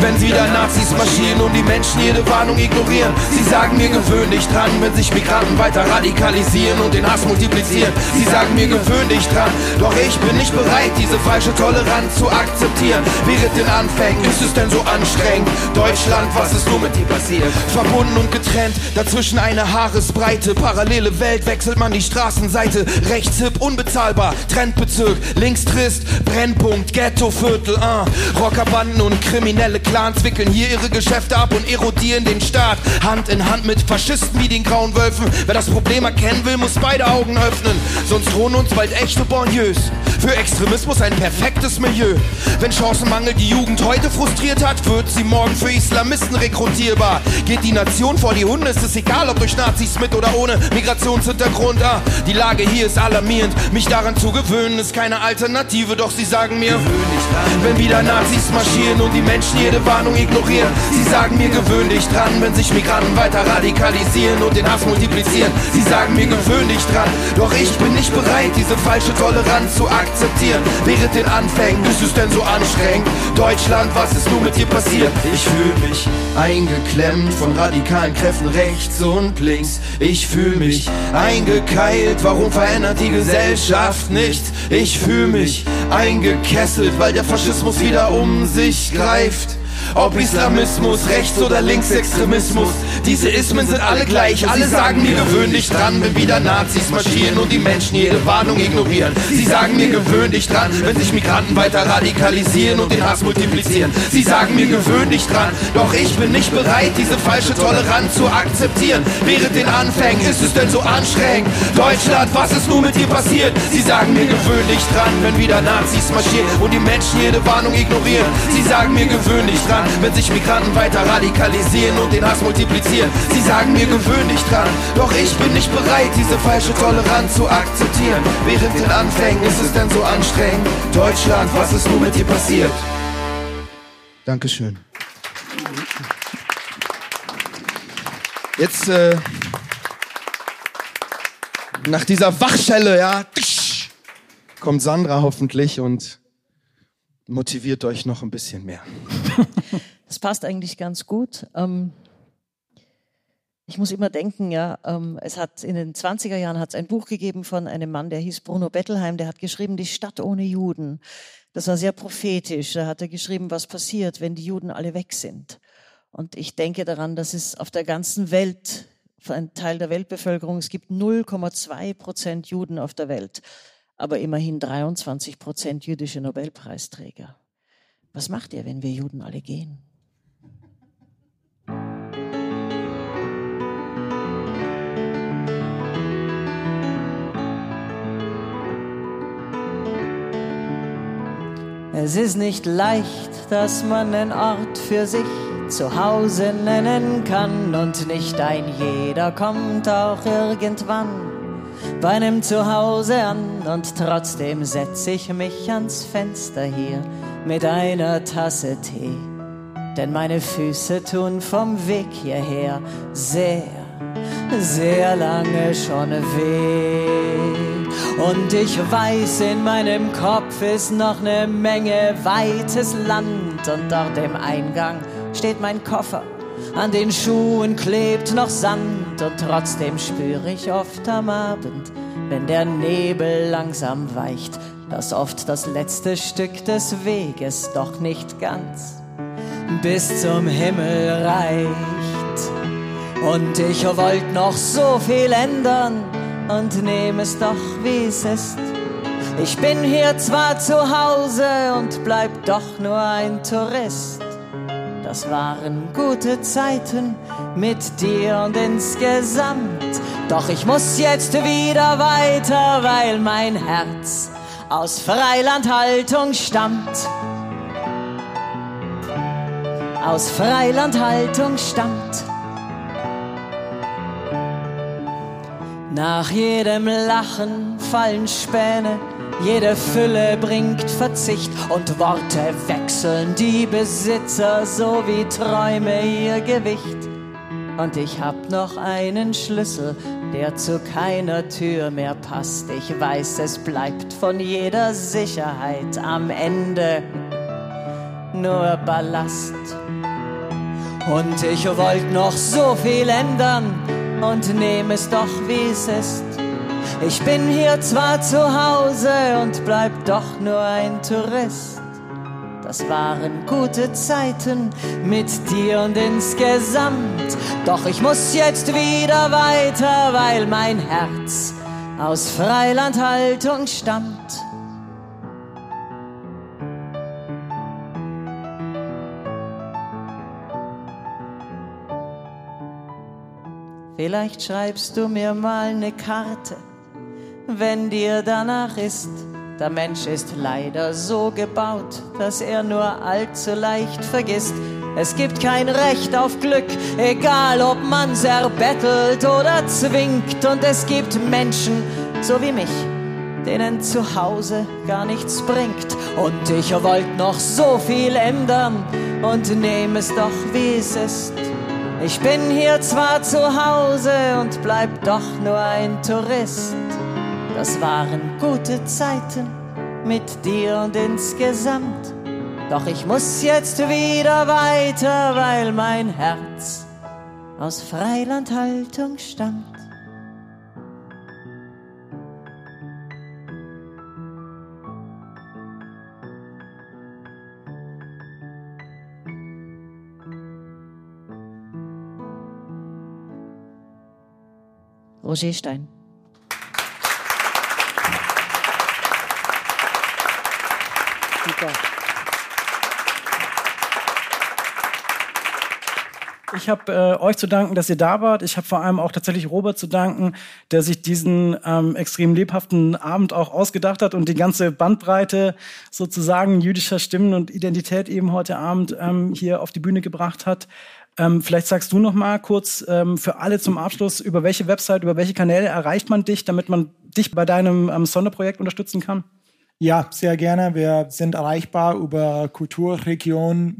wenn wieder Nazis marschieren und die Menschen jede Warnung ignorieren. Sie sagen mir, gewöhn dich dran, wenn sich Migranten weiter radikalisieren und den Hass multiplizieren. Sie sagen mir, gewöhn dich dran, doch ich bin nicht bereit, diese falsche Toleranz zu akzeptieren. Während den Anfängen ist es denn so anstrengend? Deutschland, was ist nur mit dir passiert? Verbunden und getrennt, dazwischen eine Haaresbreite. Parallele Welt, wechselt man die Straßenseite. Rechts hip, unbezahlbar, Trendbezirk. Links trist, Brennpunkt, Ghettoviertel. Uh. Rockerbanden und kriminelle Clans wickeln hier ihre Geschäfte ab und erodieren den Staat. Hand in Hand mit Faschisten wie den grauen Wölfen. Wer das Problem erkennen will, muss beide Augen öffnen. Sonst drohen uns bald echte Banlieues. Für Extremismus ein perfektes Milieu. Wenn Chancenmangel die Jugend heute frustriert hat, wird sie morgen für Islamisten rekrutierbar. Geht die Nation vor die Hunde, ist es egal, ob durch Nazis mit oder ohne Migrationshintergrund. Ah, die Lage hier ist alarmierend. Mich daran zu gewöhnen, ist keine Alternative, doch sie sagen mir, wenn wieder Nazis marschieren und die Menschen jede Warnung ignorieren. Sie sagen mir, gewöhn dich dran, wenn sich Migranten weiter radikalisieren und den Hass multiplizieren. Sie sagen mir, gewöhn dich dran, doch ich bin nicht bereit, diese falsche Toleranz zu akzeptieren. Während den Anfängen ist es denn so anstrengend? Deutschland, was ist nun mit dir passiert? Ich fühle mich eingeklemmt von radikalen Kräften rechts und links. Ich fühle mich eingekeilt, warum verändert die Gesellschaft nicht? Ich fühle mich eingekesselt, weil der Faschismus wieder um sich greift. Ob Islamismus, Rechts- oder Linksextremismus, diese Ismen sind alle gleich. Alle sagen mir, gewöhn dich dran, wenn wieder Nazis marschieren und die Menschen jede Warnung ignorieren. Sie sagen mir, gewöhn dich dran, wenn sich Migranten weiter radikalisieren und den Hass multiplizieren. Sie sagen mir, gewöhn dich dran, doch ich bin nicht bereit, diese falsche Toleranz zu akzeptieren. Während den Anfängen ist es denn so anstrengend? Deutschland, was ist nun mit dir passiert? Sie sagen mir, gewöhn dich dran, wenn wieder Nazis marschieren und die Menschen jede Warnung ignorieren. Sie sagen mir, gewöhn dich dran, wenn sich Migranten weiter radikalisieren und den Hass multiplizieren. Sie sagen mir, gewöhn dich dran, doch ich bin nicht bereit, diese falsche Toleranz zu akzeptieren. Während den Anfängen ist es denn so anstrengend? Deutschland, was ist nun mit dir passiert? Dankeschön. Jetzt, äh, nach dieser Wachschelle, ja, kommt Sandra hoffentlich und motiviert euch noch ein bisschen mehr. Das passt eigentlich ganz gut. Ähm, ich muss immer denken, ja, ähm, es hat in den 20er Jahren hat es ein Buch gegeben von einem Mann, der hieß Bruno Bettelheim, der hat geschrieben, die Stadt ohne Juden. Das war sehr prophetisch. Da hat er geschrieben, was passiert, wenn die Juden alle weg sind. Und ich denke daran, dass es auf der ganzen Welt, für einen Teil der Weltbevölkerung, es gibt 0,2 Prozent Juden auf der Welt, aber immerhin 23 Prozent jüdische Nobelpreisträger. Was macht ihr, wenn wir Juden alle gehen? Es ist nicht leicht, dass man einen Ort für sich zu Hause nennen kann und nicht ein jeder kommt auch irgendwann bei einem Zuhause an und trotzdem setz ich mich ans Fenster hier mit einer Tasse Tee, denn meine Füße tun vom Weg hierher sehr, sehr lange schon weh. Und ich weiß, in meinem Kopf ist noch eine Menge weites Land und dort im Eingang steht mein Koffer. An den Schuhen klebt noch Sand und trotzdem spüre ich oft am Abend, wenn der Nebel langsam weicht, dass oft das letzte Stück des Weges doch nicht ganz bis zum Himmel reicht. Und ich wollt noch so viel ändern und nehme es doch wie es ist. Ich bin hier zwar zu Hause und bleib doch nur ein Tourist. Das waren gute Zeiten mit dir und insgesamt. Doch ich muss jetzt wieder weiter, weil mein Herz aus Freilandhaltung stammt. Aus Freilandhaltung stammt. Nach jedem Lachen fallen Späne jede Fülle bringt Verzicht und Worte wechseln die Besitzer so wie Träume ihr Gewicht. Und ich hab noch einen Schlüssel, der zu keiner Tür mehr passt. Ich weiß, es bleibt von jeder Sicherheit am Ende nur Ballast. Und ich wollt noch so viel ändern und nehm es doch wie es ist. Ich bin hier zwar zu Hause und bleib doch nur ein Tourist. Das waren gute Zeiten mit dir und insgesamt. Doch ich muss jetzt wieder weiter, weil mein Herz aus Freilandhaltung stammt. Vielleicht schreibst du mir mal ne Karte wenn dir danach ist. Der Mensch ist leider so gebaut, dass er nur allzu leicht vergisst. Es gibt kein Recht auf Glück, egal ob man's erbettelt oder zwingt. Und es gibt Menschen, so wie mich, denen zu Hause gar nichts bringt. Und ich wollt noch so viel ändern und nehm es doch wie es ist. Ich bin hier zwar zu Hause und bleib doch nur ein Tourist. Das waren gute Zeiten mit dir und insgesamt. Doch ich muss jetzt wieder weiter, weil mein Herz aus Freilandhaltung stammt. Roger Stein. Super. Ich habe äh, euch zu danken, dass ihr da wart. Ich habe vor allem auch tatsächlich Robert zu danken, der sich diesen ähm, extrem lebhaften Abend auch ausgedacht hat und die ganze Bandbreite sozusagen jüdischer Stimmen und Identität eben heute Abend ähm, hier auf die Bühne gebracht hat. Ähm, vielleicht sagst du noch mal kurz ähm, für alle zum Abschluss, über welche Website, über welche Kanäle erreicht man dich, damit man dich bei deinem ähm, Sonderprojekt unterstützen kann? Ja, sehr gerne. Wir sind erreichbar über Kulturregion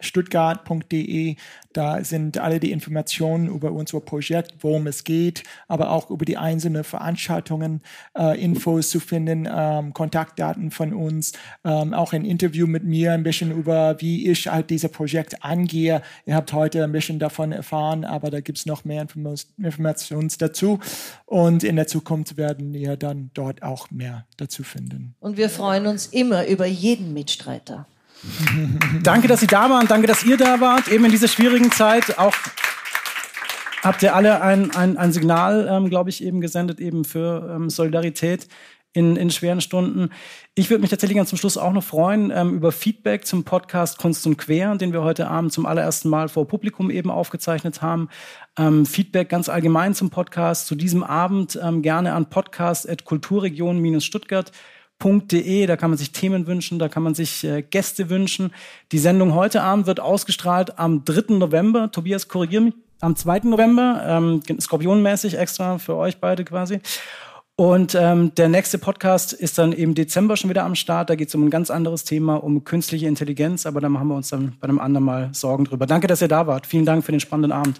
stuttgart.de. Da sind alle die Informationen über unser Projekt, worum es geht, aber auch über die einzelnen Veranstaltungen, äh, Infos zu finden, ähm, Kontaktdaten von uns, ähm, auch ein Interview mit mir, ein bisschen über, wie ich halt dieses Projekt angehe. Ihr habt heute ein bisschen davon erfahren, aber da gibt es noch mehr Informationen dazu. Und in der Zukunft werden wir dann dort auch mehr dazu finden. Und wir freuen uns immer über jeden Mitstreiter. danke, dass Sie da waren. Danke, dass ihr da wart. Eben in dieser schwierigen Zeit auch habt ihr alle ein, ein, ein Signal, ähm, glaube ich, eben gesendet, eben für ähm, Solidarität in, in schweren Stunden. Ich würde mich tatsächlich ganz zum Schluss auch noch freuen ähm, über Feedback zum Podcast Kunst und Quer, den wir heute Abend zum allerersten Mal vor Publikum eben aufgezeichnet haben. Ähm, Feedback ganz allgemein zum Podcast, zu diesem Abend ähm, gerne an podcast.kulturregion-stuttgart www.ftf.de. Da kann man sich Themen wünschen, da kann man sich äh, Gäste wünschen. Die Sendung heute Abend wird ausgestrahlt am 3. November. Tobias, korrigier mich. Am 2. November, ähm, skorpionmäßig extra für euch beide quasi. Und ähm, der nächste Podcast ist dann im Dezember schon wieder am Start. Da geht es um ein ganz anderes Thema, um künstliche Intelligenz. Aber da machen wir uns dann bei einem anderen Mal Sorgen drüber. Danke, dass ihr da wart. Vielen Dank für den spannenden Abend.